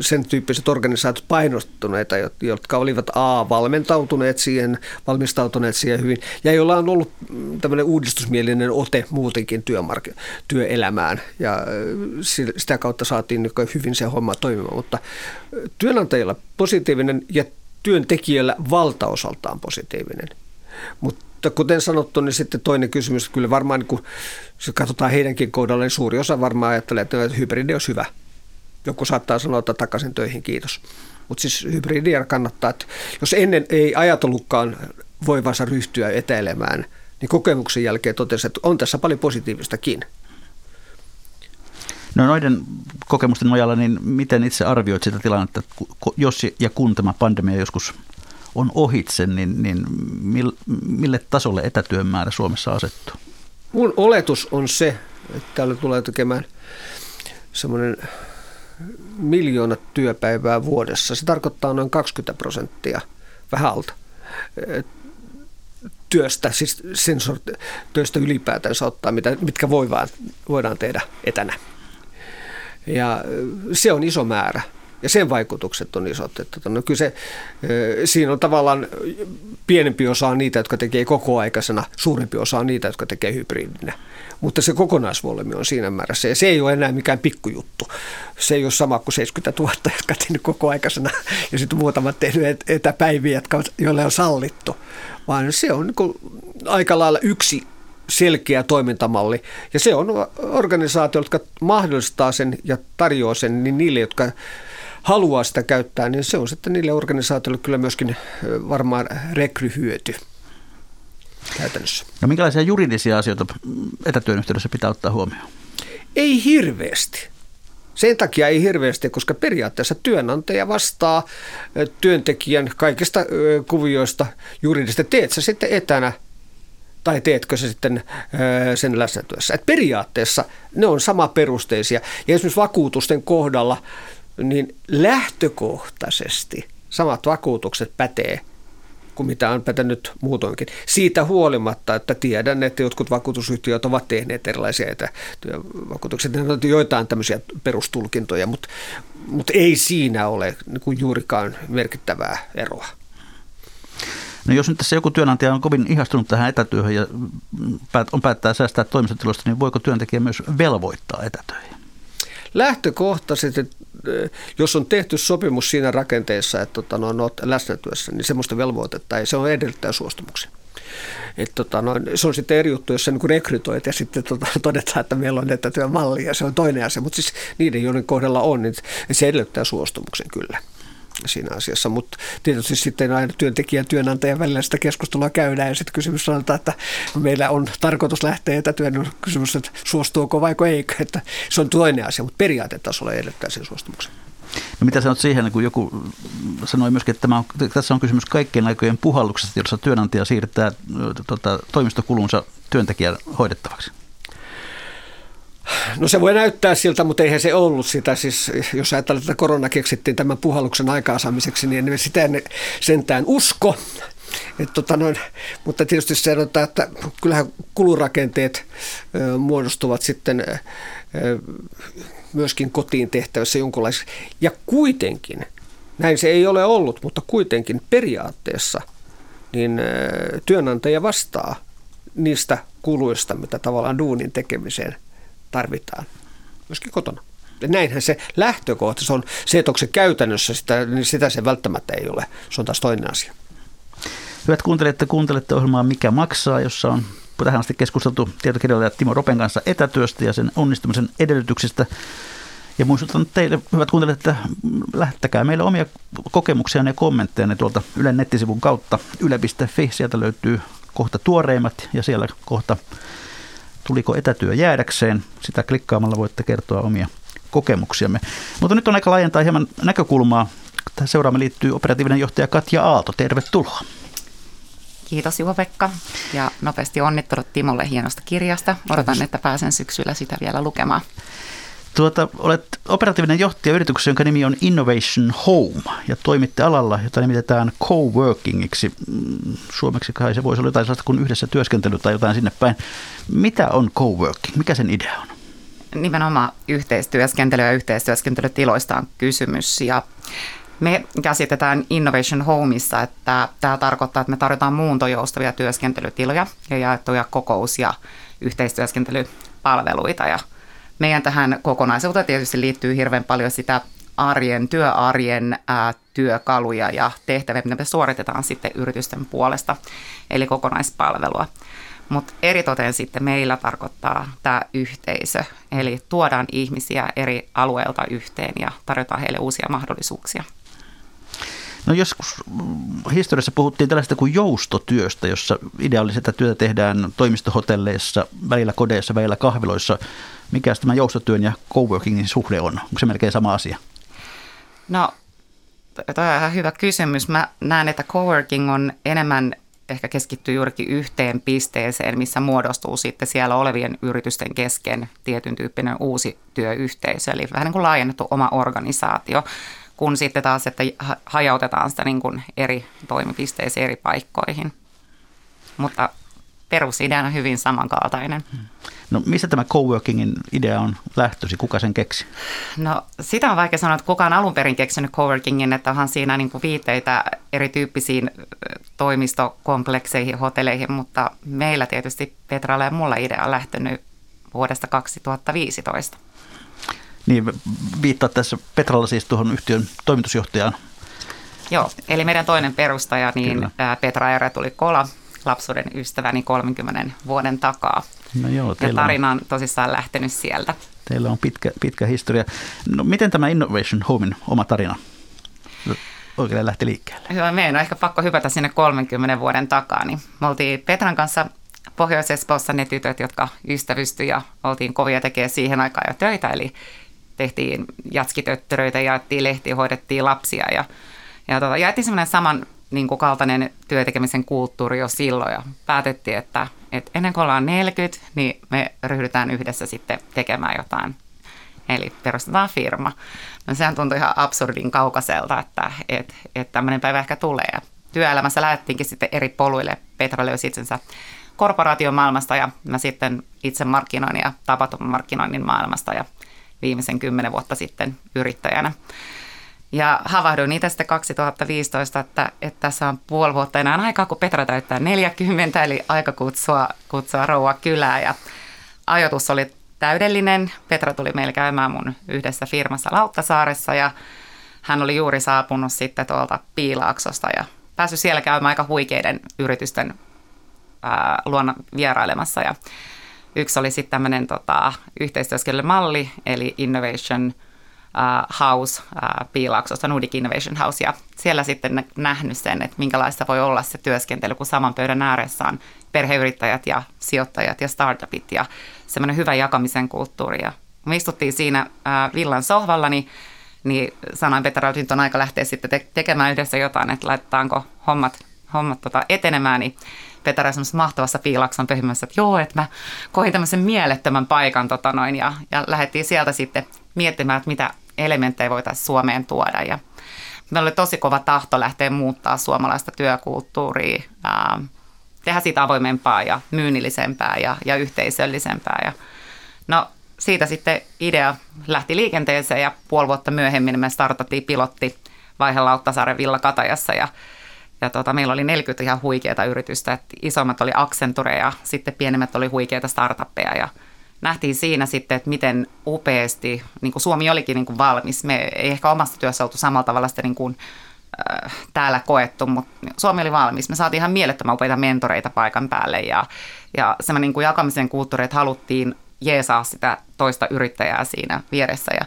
sen tyyppiset organisaatiot painostuneita, jotka olivat A, valmentautuneet siihen, valmistautuneet siihen hyvin, ja joilla on ollut tämmöinen uudistusmielinen ote muutenkin työmark- työelämään, ja sitä kautta saatiin hyvin se homma toimimaan, mutta työnantajilla positiivinen ja työntekijöillä valtaosaltaan positiivinen. Mutta mutta kuten sanottu, niin sitten toinen kysymys, kyllä varmaan niin kun se katsotaan heidänkin kohdalla, niin suuri osa varmaan ajattelee, että hybridi olisi hyvä. Joku saattaa sanoa, että takaisin töihin, kiitos. Mutta siis hybridiä kannattaa, että jos ennen ei ajatellutkaan voivansa ryhtyä etäilemään, niin kokemuksen jälkeen totesi, että on tässä paljon positiivistakin. No noiden kokemusten nojalla, niin miten itse arvioit sitä tilannetta, jos ja kun tämä pandemia joskus on ohitse, niin, niin mille tasolle etätyön määrä Suomessa asettuu? Mun oletus on se, että täällä tulee tekemään semmoinen miljoona työpäivää vuodessa. Se tarkoittaa noin 20 prosenttia vähän alta työstä, siis työstä ylipäätään ottaa, mitä, mitkä voidaan, voidaan tehdä etänä. Ja se on iso määrä. Ja sen vaikutukset on isot. Että, no, kyllä se, siinä on tavallaan pienempi osa on niitä, jotka tekee kokoaikaisena, suurempi osa on niitä, jotka tekee hybridinä. Mutta se kokonaisvolyymi on siinä määrässä. Ja se ei ole enää mikään pikkujuttu. Se ei ole sama kuin 70 000, jotka tehnyt kokoaikaisena ja sitten muutamat tehnyt etäpäiviä, jotka, joille on sallittu. Vaan se on niin aika lailla yksi selkeä toimintamalli. Ja se on organisaatio, jotka mahdollistaa sen ja tarjoaa sen niin niille, jotka haluaa sitä käyttää, niin se on sitten niille organisaatioille kyllä myöskin varmaan rekryhyöty käytännössä. No minkälaisia juridisia asioita etätyön yhteydessä pitää ottaa huomioon? Ei hirveästi. Sen takia ei hirveästi, koska periaatteessa työnantaja vastaa työntekijän kaikista kuvioista juridisesti. Teet sä sitten etänä tai teetkö se sitten sen läsnätyössä. Et periaatteessa ne on sama perusteisia. Ja esimerkiksi vakuutusten kohdalla niin lähtökohtaisesti samat vakuutukset pätee kuin mitä on pätenyt muutoinkin. Siitä huolimatta, että tiedän, että jotkut vakuutusyhtiöt ovat tehneet erilaisia vakuutuksia. Ne on joitain tämmöisiä perustulkintoja, mutta, mutta ei siinä ole niin kuin juurikaan merkittävää eroa. No jos nyt tässä joku työnantaja on kovin ihastunut tähän etätyöhön ja on päättää säästää toimistotiloista, niin voiko työntekijä myös velvoittaa etätöihin? Lähtökohtaisesti, jos on tehty sopimus siinä rakenteessa, että tota, no, olet läsnätyössä, niin semmoista velvoitetta ei, se on edellyttää suostumuksen. Et tota, no, se on sitten eri juttu, jos sä niin rekrytoit ja sitten tota, todetaan, että meillä on etätyömalli ja se on toinen asia. Mutta siis niiden, joiden kohdalla on, niin se edellyttää suostumuksen kyllä siinä asiassa, mutta tietysti sitten aina työntekijän ja työnantajan välillä sitä keskustelua käydään ja sitten kysymys sanotaan, että meillä on tarkoitus lähteä etätyön, kysymys, että suostuuko vai ei, että se on toinen asia, mutta periaatetasolla edellyttää sen suostumuksen. No mitä sanot siihen, kun joku sanoi myöskin, että tämä on, tässä on kysymys kaikkien aikojen puhalluksesta, jossa työnantaja siirtää tota, toimistokulunsa työntekijän hoidettavaksi? No se voi näyttää siltä, mutta eihän se ollut sitä. Siis, jos ajatellaan, että korona keksittiin tämän puhalluksen aikaansaamiseksi, niin sitä en sentään usko. Et tota noin, mutta tietysti sanotaan, että kyllähän kulurakenteet muodostuvat sitten myöskin kotiin tehtävässä jonkunlaisessa. Ja kuitenkin, näin se ei ole ollut, mutta kuitenkin periaatteessa, niin työnantaja vastaa niistä kuluista, mitä tavallaan duunin tekemiseen – tarvitaan myöskin kotona. Ja näinhän se lähtökohta, se on se, että onko se käytännössä sitä, niin sitä se välttämättä ei ole. Se on taas toinen asia. Hyvät kuuntelijat, että kuuntelette ohjelmaa Mikä maksaa, jossa on tähän asti keskusteltu tietokirjailija Timo Ropen kanssa etätyöstä ja sen onnistumisen edellytyksistä. Ja muistutan teille, hyvät kuuntelijat, että lähettäkää meille omia kokemuksia ja kommentteja tuolta Ylen nettisivun kautta yle.fi. Sieltä löytyy kohta tuoreimmat ja siellä kohta tuliko etätyö jäädäkseen. Sitä klikkaamalla voitte kertoa omia kokemuksiamme. Mutta nyt on aika laajentaa hieman näkökulmaa. Tähän seuraamme liittyy operatiivinen johtaja Katja Aalto. Tervetuloa. Kiitos Juho-Pekka ja nopeasti onnittelut Timolle hienosta kirjasta. Odotan, että pääsen syksyllä sitä vielä lukemaan. Tuota, olet operatiivinen johtaja yrityksen, jonka nimi on Innovation Home, ja toimitte alalla, jota nimitetään coworkingiksi. Mm, suomeksi kai se voisi olla jotain sellaista kuin yhdessä työskentely tai jotain sinne päin. Mitä on coworking? Mikä sen idea on? Nimenomaan yhteistyöskentely ja yhteistyöskentelytiloista on kysymys, ja me käsitetään Innovation Homeissa, että tämä tarkoittaa, että me tarjotaan muuntojoustavia työskentelytiloja ja jaettuja kokous- ja yhteistyöskentelypalveluita, ja meidän tähän kokonaisuuteen tietysti liittyy hirveän paljon sitä arjen, työarjen ää, työkaluja ja tehtäviä, mitä me suoritetaan sitten yritysten puolesta, eli kokonaispalvelua. Mutta eritoten sitten meillä tarkoittaa tämä yhteisö, eli tuodaan ihmisiä eri alueilta yhteen ja tarjotaan heille uusia mahdollisuuksia. No joskus historiassa puhuttiin tällaista kuin joustotyöstä, jossa ideaalista työtä tehdään toimistohotelleissa, välillä kodeissa, välillä kahviloissa. Mikä tämä joustotyön ja coworkingin suhde on? Onko se melkein sama asia? No, toi on ihan hyvä kysymys. Mä näen, että coworking on enemmän ehkä keskittyy juurikin yhteen pisteeseen, missä muodostuu sitten siellä olevien yritysten kesken tietyn tyyppinen uusi työyhteisö, eli vähän niin kuin laajennettu oma organisaatio kun sitten taas, että hajautetaan sitä niin kuin eri toimipisteisiin, eri paikkoihin. Mutta perusidea on hyvin samankaltainen. No missä tämä coworkingin idea on lähtösi? Kuka sen keksi? No sitä on vaikea sanoa, että kuka on alun perin keksinyt coworkingin, että onhan siinä niin kuin viitteitä erityyppisiin toimistokomplekseihin, hotelleihin, mutta meillä tietysti Petralla ja mulla idea on lähtenyt vuodesta 2015. Niin, viittaa tässä Petralla siis tuohon yhtiön toimitusjohtajaan. Joo, eli meidän toinen perustaja, niin Kyllä. Petra Ere tuli Kola, lapsuuden ystäväni 30 vuoden takaa. No joo, ja tarina on tosissaan lähtenyt sieltä. Teillä on pitkä, pitkä historia. No, miten tämä Innovation Homein oma tarina oikein lähti liikkeelle? Hyvä, meidän on ehkä pakko hypätä sinne 30 vuoden takaa. Niin me oltiin Petran kanssa Pohjois-Espoossa ne tytöt, jotka ystävystyi ja oltiin kovia tekemään siihen aikaan jo töitä, eli tehtiin jatskitöttöröitä, jaettiin lehtiä, hoidettiin lapsia ja, ja tota, jaettiin semmoinen saman niin kuin kaltainen työtekemisen kulttuuri jo silloin ja päätettiin, että, että ennen kuin ollaan 40, niin me ryhdytään yhdessä sitten tekemään jotain. Eli perustetaan firma. No sehän tuntui ihan absurdin kaukaiselta, että, että, että tämmöinen päivä ehkä tulee. Työelämässä lähdettiinkin sitten eri poluille. Petra löysi itsensä korporaation maailmasta ja mä sitten itse markkinoinnin ja tapahtumamarkkinoinnin maailmasta. Ja viimeisen kymmenen vuotta sitten yrittäjänä. Ja havahduin itse sitten 2015, että, että tässä on puoli vuotta enää aikaa, kun Petra täyttää 40, eli aika kutsua, kutsua rouva kylää. Ja ajoitus oli täydellinen. Petra tuli meille käymään mun yhdessä firmassa Lauttasaaressa ja hän oli juuri saapunut sitten tuolta Piilaaksosta ja päässyt siellä käymään aika huikeiden yritysten ää, luona vierailemassa. Ja yksi oli sitten tämmöinen tota, yhteistyöskentelymalli, eli Innovation House ää, Piilaaksosta, Nordic Innovation House, ja siellä sitten nähnyt sen, että minkälaista voi olla se työskentely, kun saman pöydän ääressä on perheyrittäjät ja sijoittajat ja startupit ja semmoinen hyvä jakamisen kulttuuri. Ja me istuttiin siinä ää, villan sohvalla, niin, niin sanoin Petra, että nyt on aika lähteä sitten te- tekemään yhdessä jotain, että laitetaanko hommat, hommat tota etenemään, niin Petra semmoisessa mahtavassa piilakson pöhimässä, että joo, että mä koin tämmöisen mielettömän paikan tota noin, ja, ja lähdettiin sieltä sitten miettimään, että mitä elementtejä voitaisiin Suomeen tuoda. Ja meillä oli tosi kova tahto lähteä muuttaa suomalaista työkulttuuria, ää, tehdä siitä avoimempaa ja myynnillisempää ja, ja yhteisöllisempää. Ja, no siitä sitten idea lähti liikenteeseen ja puoli vuotta myöhemmin me startattiin pilotti vaihe Lauttasaaren Villa Katajassa ja ja tota, meillä oli 40 ihan huikeita yritystä, että isommat oli Accenture ja sitten pienemmät oli huikeita startuppeja ja nähtiin siinä sitten, että miten upeasti niin kuin Suomi olikin niin kuin valmis. Me ei ehkä omasta työssä oltu samalla tavalla sitä niin kuin, äh, täällä koettu, mutta Suomi oli valmis. Me saatiin ihan mielettömän upeita mentoreita paikan päälle ja, ja semmoinen niin kuin jakamisen kulttuuri, että haluttiin jeesaa sitä toista yrittäjää siinä vieressä ja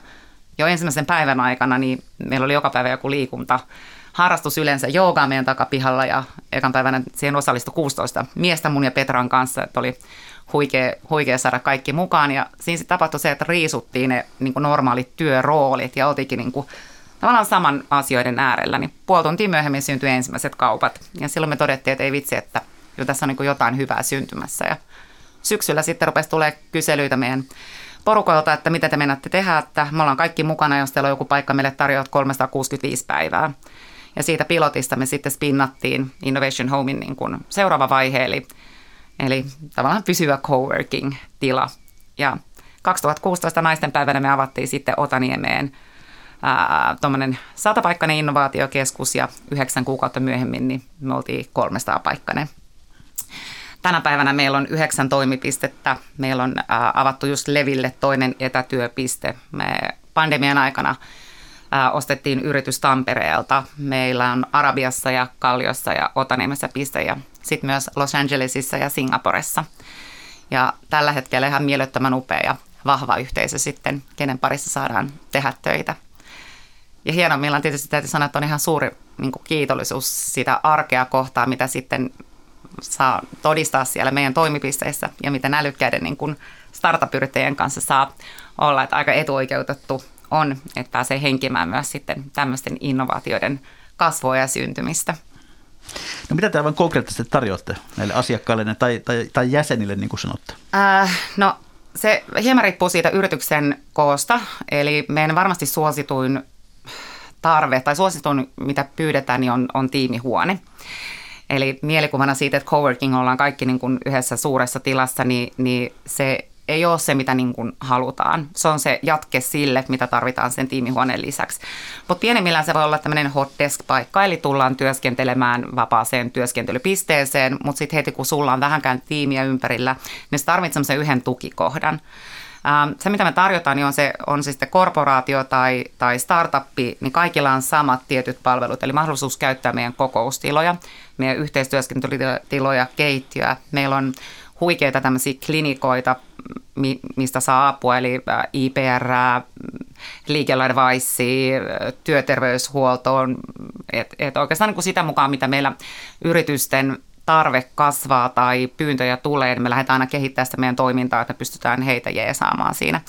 jo ensimmäisen päivän aikana niin meillä oli joka päivä joku liikunta, harrastus yleensä joogaa meidän takapihalla ja ekan päivänä siihen osallistui 16 miestä mun ja Petran kanssa, että oli huikea, huikea saada kaikki mukaan. Ja siinä sitten tapahtui se, että riisuttiin ne niin normaalit työroolit ja oltiinkin niin kuin, tavallaan saman asioiden äärellä. Niin puoli tuntia myöhemmin syntyi ensimmäiset kaupat. Ja silloin me todettiin, että ei vitsi, että jo tässä on niin jotain hyvää syntymässä. Ja syksyllä sitten rupesi tulee kyselyitä meidän porukoilta, että mitä te menette tehdä, että me ollaan kaikki mukana, jos teillä on joku paikka meille tarjoat 365 päivää. Ja siitä pilotista me sitten spinnattiin Innovation Homein niin kuin seuraava vaihe, eli eli tavallaan pysyvä coworking-tila. Ja 2016 naisten päivänä me avattiin sitten Otaniemeen tuommoinen satapaikkainen innovaatiokeskus ja yhdeksän kuukautta myöhemmin niin me oltiin 300 paikkainen. Tänä päivänä meillä on yhdeksän toimipistettä. Meillä on ää, avattu just Leville toinen etätyöpiste. Me pandemian aikana ostettiin yritys Tampereelta. Meillä on Arabiassa ja Kalliossa ja Otaniemessä piste ja sitten myös Los Angelesissa ja Singaporessa. Ja tällä hetkellä ihan mielettömän upea ja vahva yhteisö sitten, kenen parissa saadaan tehdä töitä. Ja hienommillaan tietysti täytyy sanoa, että on ihan suuri niin kuin kiitollisuus sitä arkea kohtaa, mitä sitten saa todistaa siellä meidän toimipisteissä ja miten älykkäiden niin kuin startup-yrittäjien kanssa saa olla, että aika etuoikeutettu on, että pääsee henkimään myös sitten tämmöisten innovaatioiden kasvua ja syntymistä. No mitä te aivan konkreettisesti tarjoatte näille asiakkaille tai, tai, tai jäsenille, niin kuin sanotte? Äh, no se hieman riippuu siitä yrityksen koosta, eli meidän varmasti suosituin tarve tai suosituin, mitä pyydetään, niin on, on tiimihuone. Eli mielikuvana siitä, että coworking ollaan kaikki niin kuin yhdessä suuressa tilassa, niin, niin se ei ole se, mitä niin kuin halutaan. Se on se jatke sille, mitä tarvitaan sen tiimihuoneen lisäksi. Mutta pienemmillään se voi olla tämmöinen hot desk-paikka, eli tullaan työskentelemään vapaaseen työskentelypisteeseen, mutta sitten heti kun sulla on vähänkään tiimiä ympärillä, niin se tarvitsee semmoisen yhden tukikohdan. Ähm, se, mitä me tarjotaan, niin on se, on se sitten korporaatio tai, tai startuppi, niin kaikilla on samat tietyt palvelut, eli mahdollisuus käyttää meidän kokoustiloja, meidän yhteistyöskentelytiloja, keittiöä. Meillä on huikeita tämmöisiä klinikoita, mistä saa apua, eli IPR, legal advice, työterveyshuoltoon, että et oikeastaan niin kuin sitä mukaan, mitä meillä yritysten tarve kasvaa tai pyyntöjä tulee, niin me lähdetään aina kehittämään sitä meidän toimintaa, että me pystytään heitä jeesaamaan siinä.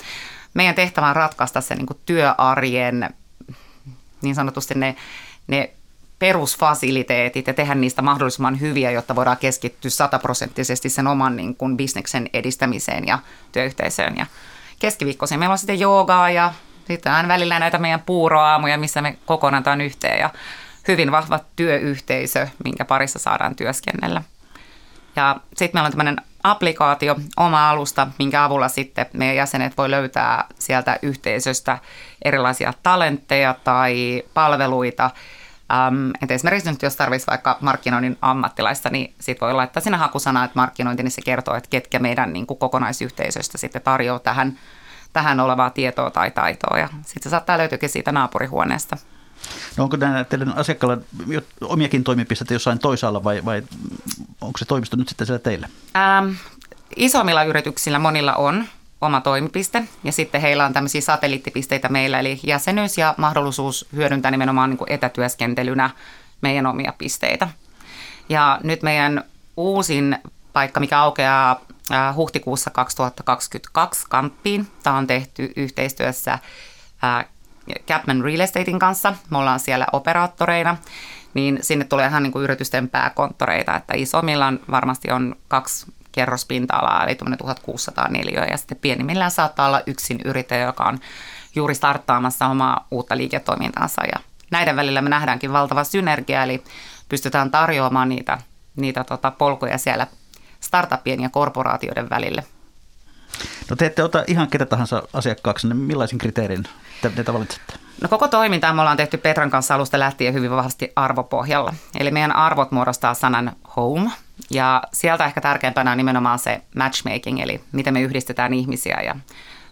Meidän tehtävä on ratkaista se niin kuin työarjen, niin sanotusti ne, ne perusfasiliteetit ja tehdä niistä mahdollisimman hyviä, jotta voidaan keskittyä sataprosenttisesti sen oman niin kuin bisneksen edistämiseen ja työyhteisöön. Ja keskiviikkoisin meillä on sitten joogaa ja sitten aina välillä näitä meidän puuroaamuja, missä me kokonataan yhteen ja hyvin vahva työyhteisö, minkä parissa saadaan työskennellä. Ja sitten meillä on tämmöinen applikaatio, oma alusta, minkä avulla sitten meidän jäsenet voi löytää sieltä yhteisöstä erilaisia talentteja tai palveluita. Ähm, että esimerkiksi nyt jos tarvitsisi vaikka markkinoinnin ammattilaista, niin sitten voi laittaa sinne hakusana, että markkinointi, niin se kertoo, että ketkä meidän niin kuin kokonaisyhteisöstä sitten tarjoaa tähän, tähän olevaa tietoa tai taitoa. Ja sitten se saattaa löytyäkin siitä naapurihuoneesta. No onko nämä teidän asiakkailla omiakin toimipisteitä jossain toisaalla vai, vai onko se toimisto nyt sitten siellä teille? Ähm, isommilla yrityksillä monilla on oma toimipiste ja sitten heillä on tämmöisiä satelliittipisteitä meillä, eli jäsenyys ja mahdollisuus hyödyntää nimenomaan niin kuin etätyöskentelynä meidän omia pisteitä. Ja nyt meidän uusin paikka, mikä aukeaa äh, huhtikuussa 2022 Kamppiin. Tämä on tehty yhteistyössä äh, Capman Real Estatein kanssa. Me ollaan siellä operaattoreina, niin sinne tulee ihan niin kuin yritysten pääkonttoreita, että isommillaan varmasti on kaksi kerrospinta-alaa, eli 1600 neliöä, ja sitten pienimmillään saattaa olla yksin yrittäjä, joka on juuri starttaamassa omaa uutta liiketoimintaansa, ja näiden välillä me nähdäänkin valtava synergia, eli pystytään tarjoamaan niitä, niitä tota polkuja siellä startupien ja korporaatioiden välille. No te ette ota ihan ketä tahansa asiakkaaksi, niin millaisin kriteerin te, te valitsette? No koko toimintaa me ollaan tehty Petran kanssa alusta lähtien hyvin vahvasti arvopohjalla. Eli meidän arvot muodostaa sanan home. Ja sieltä ehkä tärkeimpänä on nimenomaan se matchmaking, eli miten me yhdistetään ihmisiä. Ja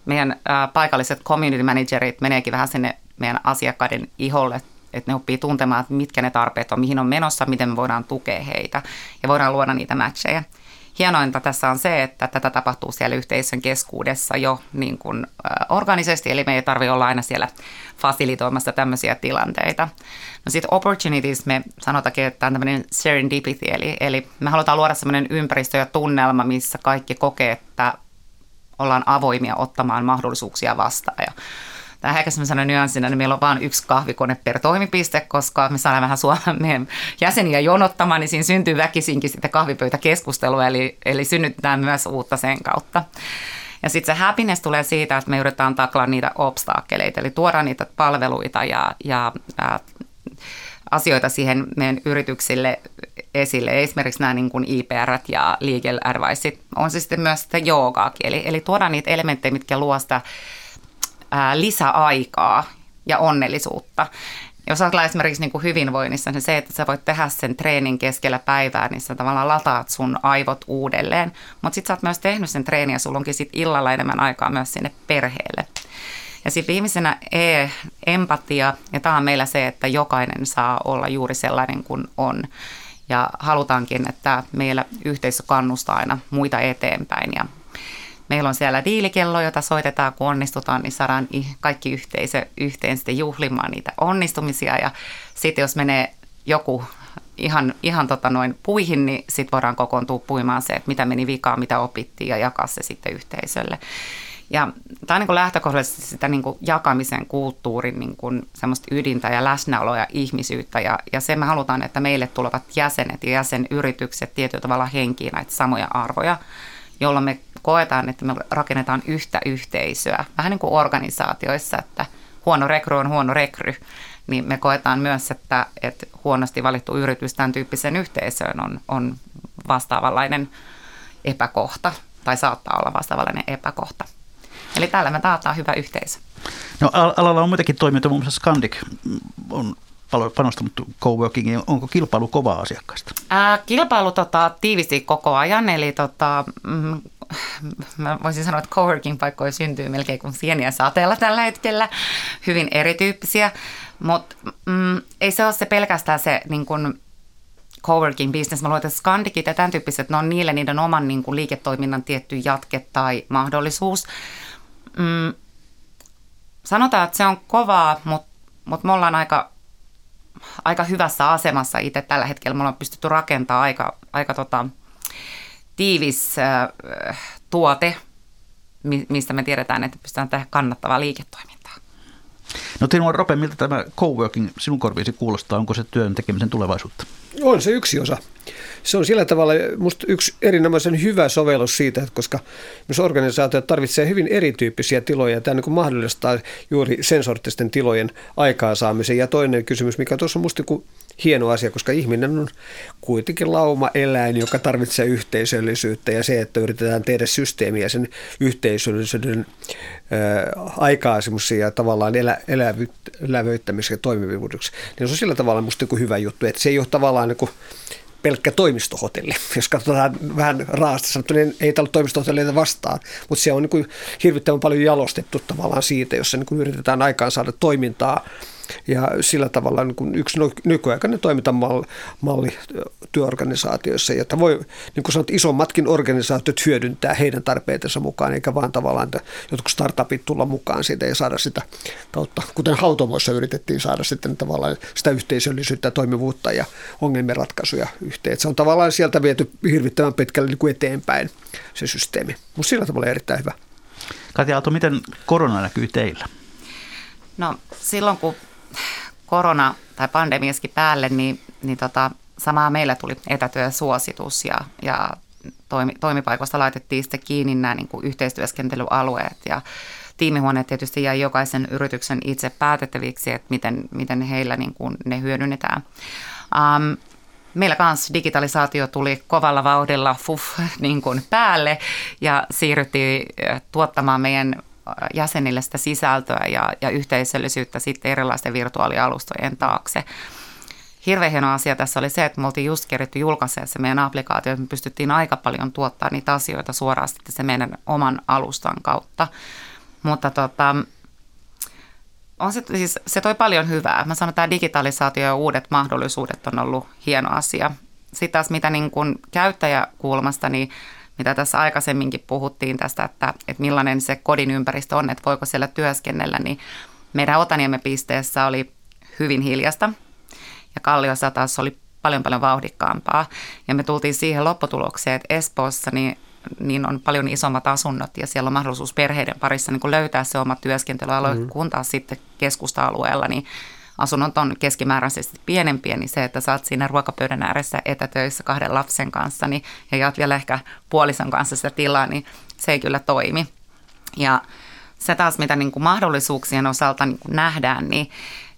meidän paikalliset community managerit meneekin vähän sinne meidän asiakkaiden iholle, että ne oppii tuntemaan, että mitkä ne tarpeet on, mihin on menossa, miten me voidaan tukea heitä ja voidaan luoda niitä matcheja hienointa tässä on se, että tätä tapahtuu siellä yhteisön keskuudessa jo niin kuin, organisesti, eli me ei tarvitse olla aina siellä fasilitoimassa tämmöisiä tilanteita. No sitten opportunities, me sanotaankin, että tämä on tämmöinen serendipity, eli, eli me halutaan luoda semmoinen ympäristö ja tunnelma, missä kaikki kokee, että ollaan avoimia ottamaan mahdollisuuksia vastaan. Ja Tämä ehkä sellaisena nyanssina, niin meillä on vain yksi kahvikone per toimipiste, koska me saadaan vähän meidän jäseniä jonottamaan, niin siinä syntyy väkisinkin sitten kahvipöytäkeskustelua, eli, eli synnytetään myös uutta sen kautta. Ja sitten se happiness tulee siitä, että me yritetään taklaa niitä obstakkeleita, eli tuoda niitä palveluita ja, ja ää, asioita siihen meidän yrityksille esille. Esimerkiksi nämä niin kuin IPR ja legal advice. On se sitten myös sitä joogaakin, eli, eli tuodaan niitä elementtejä, mitkä luo sitä ää, lisäaikaa ja onnellisuutta. Jos ajatellaan esimerkiksi niin kuin hyvinvoinnissa, niin se, että sä voit tehdä sen treenin keskellä päivää, niin sä tavallaan lataat sun aivot uudelleen. Mutta sitten sä oot myös tehnyt sen treenin ja sulla onkin sit illalla enemmän aikaa myös sinne perheelle. Ja sitten viimeisenä E, empatia, ja tämä on meillä se, että jokainen saa olla juuri sellainen kuin on. Ja halutaankin, että meillä yhteisö kannustaa aina muita eteenpäin ja Meillä on siellä diilikello, jota soitetaan, kun onnistutaan, niin saadaan kaikki yhteisö yhteen sitten juhlimaan niitä onnistumisia. Ja sitten jos menee joku ihan, ihan tota noin puihin, niin sitten voidaan kokoontua puimaan se, että mitä meni vikaan, mitä opittiin ja jakaa se sitten yhteisölle. Ja tämä on niin lähtökohtaisesti sitä niin kuin jakamisen kulttuurin niin kuin semmoista ydintä ja läsnäoloa ja ihmisyyttä. Ja, ja se me halutaan, että meille tulevat jäsenet ja jäsenyritykset tietyllä tavalla henkiin näitä samoja arvoja jolla me koetaan, että me rakennetaan yhtä yhteisöä. Vähän niin kuin organisaatioissa, että huono rekry on huono rekry, niin me koetaan myös, että, että huonosti valittu yritys tämän tyyppiseen yhteisöön on, on vastaavanlainen epäkohta, tai saattaa olla vastaavanlainen epäkohta. Eli täällä me taataan hyvä yhteisö. No alalla on muitakin toimijoita, muun muassa Scandic on panostanut coworkingiin. Onko kilpailu kovaa asiakkaista? Ää, kilpailu tota, tiivisti koko ajan, eli tota, mm, mä voisin sanoa, että coworking-paikkoja syntyy melkein kuin sieniä sateella tällä hetkellä, hyvin erityyppisiä, mutta mm, ei se ole se pelkästään se niin kuin, coworking business. Mä luulen, että skandikit ja tämän tyyppiset, ne on niille niiden oman niin kuin, liiketoiminnan tietty jatke tai mahdollisuus. Mm, sanotaan, että se on kovaa, mutta mut me ollaan aika aika hyvässä asemassa itse tällä hetkellä. Me ollaan pystytty rakentamaan aika, aika tota, tiivis äh, tuote, mistä me tiedetään, että pystytään tehdä kannattavaa liiketoimintaa. No Timo Rope, miltä tämä coworking sinun korviisi kuulostaa? Onko se työn tekemisen tulevaisuutta? On se yksi osa. Se on sillä tavalla musta yksi erinomaisen hyvä sovellus siitä, että koska myös organisaatiot tarvitsee hyvin erityyppisiä tiloja, tämä niin mahdollistaa juuri sen sorttisten tilojen aikaansaamisen. Ja toinen kysymys, mikä tuossa on musta hieno asia, koska ihminen on kuitenkin lauma eläin, joka tarvitsee yhteisöllisyyttä ja se, että yritetään tehdä systeemiä sen yhteisöllisyyden aikaisemmin ja tavallaan elä, elävy, elävöittämiseksi ja toimivuudeksi, niin se on sillä tavalla musta hyvä juttu, että se ei ole tavallaan niin kuin pelkkä toimistohotelli. Jos katsotaan vähän raasta sanottuna, niin ei tällä toimistohotelleita vastaan, mutta se on niin kuin hirvittävän paljon jalostettu tavallaan siitä, jossa niin kuin yritetään aikaan saada toimintaa ja sillä tavalla niin kuin yksi nykyaikainen toimintamalli työorganisaatioissa, jota voi, niin kuin sanot, isommatkin organisaatiot hyödyntää heidän tarpeidensa mukaan, eikä vaan tavallaan että jotkut startupit tulla mukaan siitä ja saada sitä kautta, kuten hautomoissa yritettiin saada sitten tavallaan sitä yhteisöllisyyttä, toimivuutta ja ongelmien ratkaisuja yhteen. se on tavallaan sieltä viety hirvittävän pitkälle niin kuin eteenpäin se systeemi, mutta sillä tavalla erittäin hyvä. Katja Aalto, miten korona näkyy teillä? No silloin kun korona tai pandemiaskin päälle, niin, niin tota, samaa meillä tuli etätyösuositus ja, ja toimi, toimipaikoista laitettiin sitten kiinni nämä niin kuin yhteistyöskentelyalueet ja tiimihuoneet tietysti jäi jokaisen yrityksen itse päätettäviksi, että miten, miten heillä niin kuin ne hyödynnetään. Um, meillä kanssa digitalisaatio tuli kovalla vauhdilla fuf, niin kuin päälle ja siirryttiin tuottamaan meidän jäsenille sitä sisältöä ja, ja yhteisöllisyyttä sitten erilaisten virtuaalialustojen taakse. Hirveän hieno asia tässä oli se, että me oltiin just keritty julkaisemaan se meidän applikaatio, että me pystyttiin aika paljon tuottaa niitä asioita suoraan sitten se meidän oman alustan kautta. Mutta tota, on se, siis, se toi paljon hyvää. Mä sanon, että tämä digitalisaatio ja uudet mahdollisuudet on ollut hieno asia. Sitten taas mitä niin kuin käyttäjäkulmasta, niin mitä tässä aikaisemminkin puhuttiin tästä, että, että millainen se kodin ympäristö on, että voiko siellä työskennellä, niin meidän Otaniemen pisteessä oli hyvin hiljasta ja Kalliossa taas oli paljon paljon vauhdikkaampaa. Ja me tultiin siihen lopputulokseen, että Espoossa niin, niin on paljon isommat asunnot ja siellä on mahdollisuus perheiden parissa niin löytää se oma työskentelyalue, mm. kun taas sitten keskusta-alueella, niin asunnot on keskimääräisesti pienempiä, niin se, että sä oot siinä ruokapöydän ääressä etätöissä kahden lapsen kanssa niin, ja jaat vielä ehkä puolison kanssa sitä tilaa, niin se ei kyllä toimi. Ja se taas, mitä niin kuin mahdollisuuksien osalta niin kuin nähdään, niin,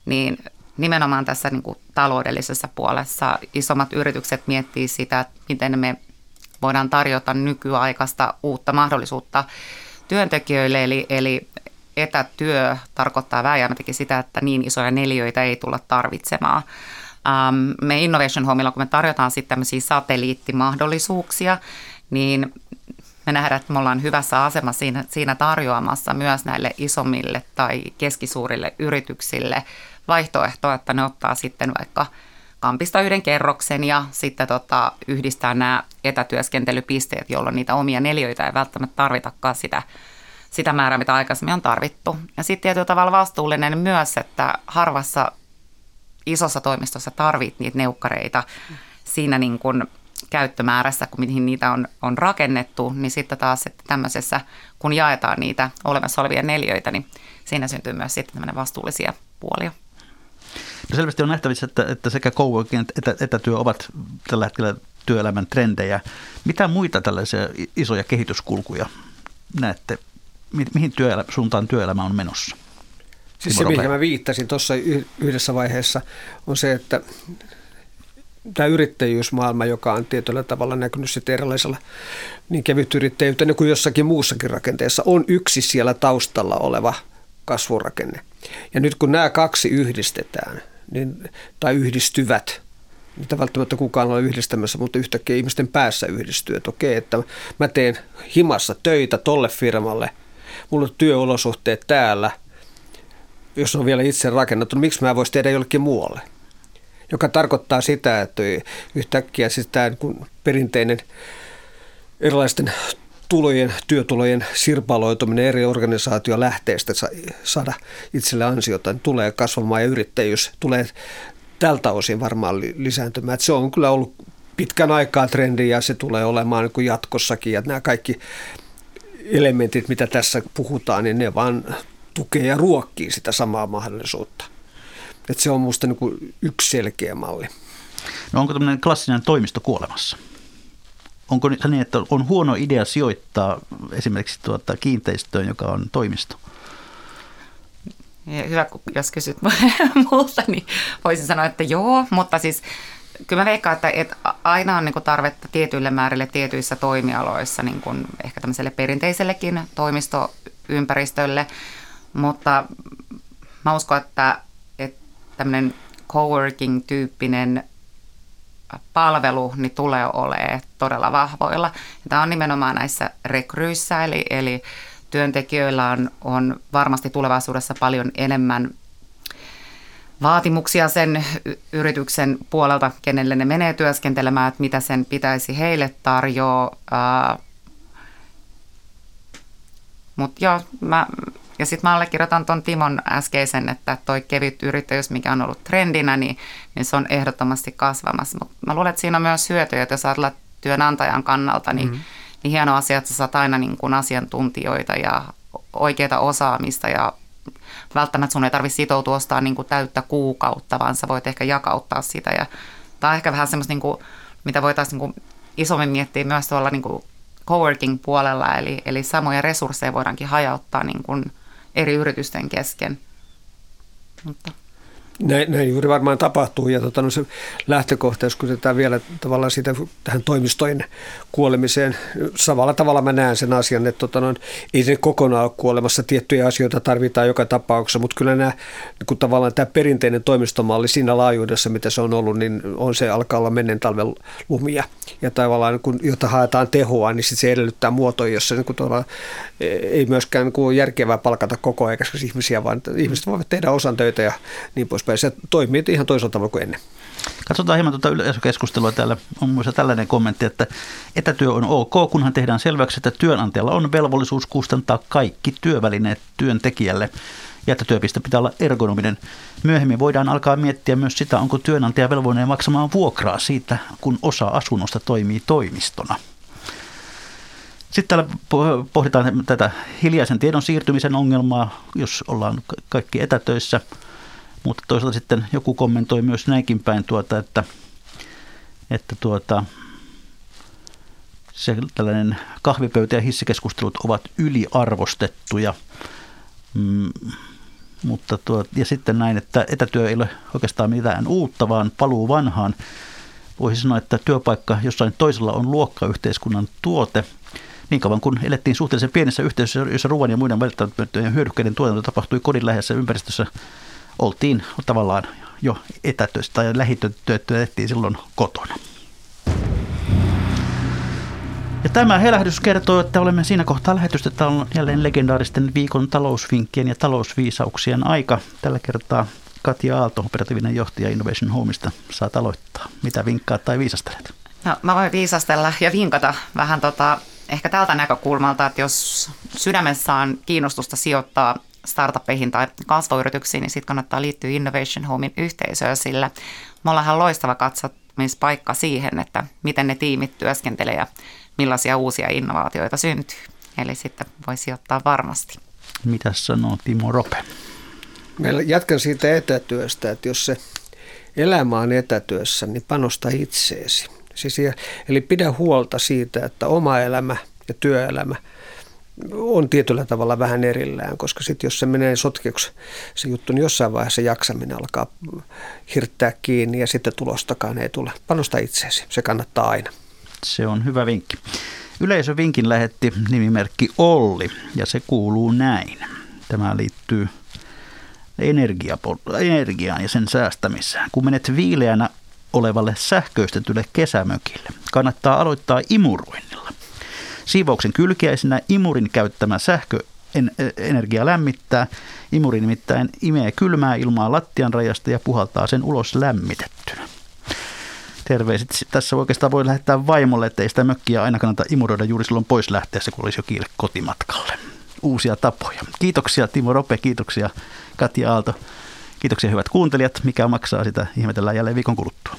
niin nimenomaan tässä niin kuin taloudellisessa puolessa isommat yritykset miettii sitä, että miten me voidaan tarjota nykyaikaista uutta mahdollisuutta työntekijöille, eli, eli etätyö tarkoittaa vääjäämättä sitä, että niin isoja neliöitä ei tulla tarvitsemaan. Um, me Innovation Homeilla, kun me tarjotaan sitten tämmöisiä satelliittimahdollisuuksia, niin me nähdään, että me ollaan hyvässä asemassa siinä, siinä tarjoamassa myös näille isommille tai keskisuurille yrityksille vaihtoehtoa, että ne ottaa sitten vaikka kampista yhden kerroksen ja sitten tota, yhdistää nämä etätyöskentelypisteet, jolloin niitä omia neljöitä ei välttämättä tarvitakaan sitä sitä määrää, mitä aikaisemmin on tarvittu. Ja sitten tietyllä tavalla vastuullinen myös, että harvassa isossa toimistossa tarvit niitä neukkareita siinä niin kuin käyttömäärässä, kun mihin niitä on, on rakennettu, niin sitten taas, että tämmöisessä, kun jaetaan niitä olemassa olevia neljöitä, niin siinä syntyy myös sitten tämmöinen vastuullisia puolia. No selvästi on nähtävissä, että, että sekä coworking että etätyö ovat tällä hetkellä työelämän trendejä. Mitä muita tällaisia isoja kehityskulkuja näette mihin työelä, suuntaan työelämä on menossa? Siis se, mihin mä viittasin tuossa yhdessä vaiheessa, on se, että tämä yrittäjyysmaailma, joka on tietyllä tavalla näkynyt sitten erilaisella niin kevytyrittäjyytenä kuin jossakin muussakin rakenteessa, on yksi siellä taustalla oleva kasvurakenne. Ja nyt kun nämä kaksi yhdistetään, niin, tai yhdistyvät, mitä välttämättä kukaan ole yhdistämässä, mutta yhtäkkiä ihmisten päässä yhdistyy, että okei, että mä teen himassa töitä tolle firmalle – mulla on työolosuhteet täällä, jos on vielä itse rakennettu, niin miksi mä voisi tehdä jollekin muualle? Joka tarkoittaa sitä, että yhtäkkiä siis tämä perinteinen erilaisten tulojen, työtulojen sirpaloituminen eri organisaatiolähteistä saada itselle ansiota, niin tulee kasvamaan ja yrittäjyys tulee tältä osin varmaan lisääntymään. Että se on kyllä ollut pitkän aikaa trendi ja se tulee olemaan niin jatkossakin ja nämä kaikki elementit, mitä tässä puhutaan, niin ne vaan tukee ja ruokkii sitä samaa mahdollisuutta. Et se on minusta niin yksi selkeä malli. No onko tämmöinen klassinen toimisto kuolemassa? Onko se niin, että on huono idea sijoittaa esimerkiksi tuota kiinteistöön, joka on toimisto? Ja hyvä, jos kysyt multa, niin voisin sanoa, että joo, mutta siis kyllä mä veikkaan, että, että aina on niin tarvetta tietyille määrille tietyissä toimialoissa, niin kuin ehkä tämmöiselle perinteisellekin toimistoympäristölle, mutta mä uskon, että, että tämmöinen coworking-tyyppinen palvelu niin tulee olemaan todella vahvoilla. Tämä on nimenomaan näissä rekryissä, eli, eli työntekijöillä on, on varmasti tulevaisuudessa paljon enemmän vaatimuksia sen yrityksen puolelta, kenelle ne menee työskentelemään, että mitä sen pitäisi heille tarjoa. Mutta joo, mä, ja sitten mä allekirjoitan tuon Timon äskeisen, että toi kevyt yrittäjyys, mikä on ollut trendinä, niin, niin se on ehdottomasti kasvamassa. Mutta mä luulen, että siinä on myös hyötyjä, että jos ajatellaan työnantajan kannalta, niin, mm-hmm. niin hieno asia, että sä saat aina niin kuin asiantuntijoita ja oikeita osaamista ja välttämättä sun ei tarvitse sitoutua ostaa niin kuin täyttä kuukautta, vaan sä voit ehkä jakauttaa sitä. Ja tämä on ehkä vähän semmoista, niin kuin, mitä voitaisiin niin kuin isommin miettiä myös tuolla niin kuin coworking-puolella, eli, eli samoja resursseja voidaankin hajauttaa niin kuin eri yritysten kesken. Mutta näin, näin juuri varmaan tapahtuu. Ja tota, no se lähtökohta, jos kysytään vielä tavallaan siitä tähän toimistojen kuolemiseen, samalla tavalla mä näen sen asian, että tota, no, ei se kokonaan ole kuolemassa, tiettyjä asioita tarvitaan joka tapauksessa, mutta kyllä nämä, kun tavallaan tämä perinteinen toimistomalli siinä laajuudessa, mitä se on ollut, niin on se alkaa olla menneen talven lumia. Ja tavallaan kun jota haetaan tehoa, niin sit se edellyttää muotoja, jossa niin kun ei myöskään niin kuin järkevää palkata koko ajan ihmisiä, vaan ihmiset voivat tehdä osan töitä ja niin pois poispäin. Se toimii ihan toisella tavalla kuin ennen. Katsotaan hieman tuota yleisökeskustelua. Täällä on myös tällainen kommentti, että etätyö on ok, kunhan tehdään selväksi, että työnantajalla on velvollisuus kustantaa kaikki työvälineet työntekijälle ja että työpiste pitää olla ergonominen. Myöhemmin voidaan alkaa miettiä myös sitä, onko työnantaja velvollinen maksamaan vuokraa siitä, kun osa asunnosta toimii toimistona. Sitten täällä pohditaan tätä hiljaisen tiedon siirtymisen ongelmaa, jos ollaan kaikki etätöissä – mutta toisaalta sitten joku kommentoi myös näinkin päin, tuota, että, että tuota, se tällainen kahvipöytä ja hissikeskustelut ovat yliarvostettuja. Mm, mutta tuo, ja sitten näin, että etätyö ei ole oikeastaan mitään uutta, vaan paluu vanhaan. Voisi sanoa, että työpaikka jossain toisella on luokkayhteiskunnan tuote. Niin kauan kun elettiin suhteellisen pienessä yhteisössä, jossa ruoan ja muiden välttämättömien hyödykkeiden tuotanto tapahtui kodin läheisessä ympäristössä, oltiin tavallaan jo etätöistä tai lähityötä tehtiin silloin kotona. Ja tämä helähdys kertoo, että olemme siinä kohtaa lähetystä, että on jälleen legendaaristen viikon talousvinkkien ja talousviisauksien aika. Tällä kertaa Katja Aalto, operatiivinen johtaja Innovation Homeista, saa aloittaa. Mitä vinkkaat tai viisastelet? No, mä voin viisastella ja vinkata vähän tota, ehkä tältä näkökulmalta, että jos sydämessä on kiinnostusta sijoittaa startuppeihin tai kasvuyrityksiin, niin sitten kannattaa liittyä Innovation Homein yhteisöön, sillä me ollaan loistava katsomispaikka siihen, että miten ne tiimit työskentelee ja millaisia uusia innovaatioita syntyy. Eli sitten voi sijoittaa varmasti. Mitä sanoo Timo Rope? Meillä jatkan siitä etätyöstä, että jos se elämä on etätyössä, niin panosta itseesi. Siis, eli pidä huolta siitä, että oma elämä ja työelämä – on tietyllä tavalla vähän erillään, koska sitten jos se menee sotkeksi se juttu, niin jossain vaiheessa jaksaminen alkaa hirttää kiinni ja sitten tulostakaan ei tule. Panosta itseesi, se kannattaa aina. Se on hyvä vinkki. Yleisövinkin lähetti nimimerkki Olli ja se kuuluu näin. Tämä liittyy energiaan ja sen säästämiseen. Kun menet viileänä olevalle sähköistetylle kesämökille, kannattaa aloittaa imuroinnilla. Siivouksen kylkiäisenä imurin käyttämä sähkö energia lämmittää. Imuri nimittäin imee kylmää ilmaa lattian rajasta ja puhaltaa sen ulos lämmitettynä. Terveiset tässä oikeastaan voi lähettää vaimolle, ettei sitä mökkiä aina kannata imuroida juuri silloin pois lähteessä, kun olisi jo kiire kotimatkalle. Uusia tapoja. Kiitoksia Timo Rope, kiitoksia Katja Aalto. Kiitoksia hyvät kuuntelijat. Mikä maksaa sitä ihmetellään jälleen viikon kuluttua.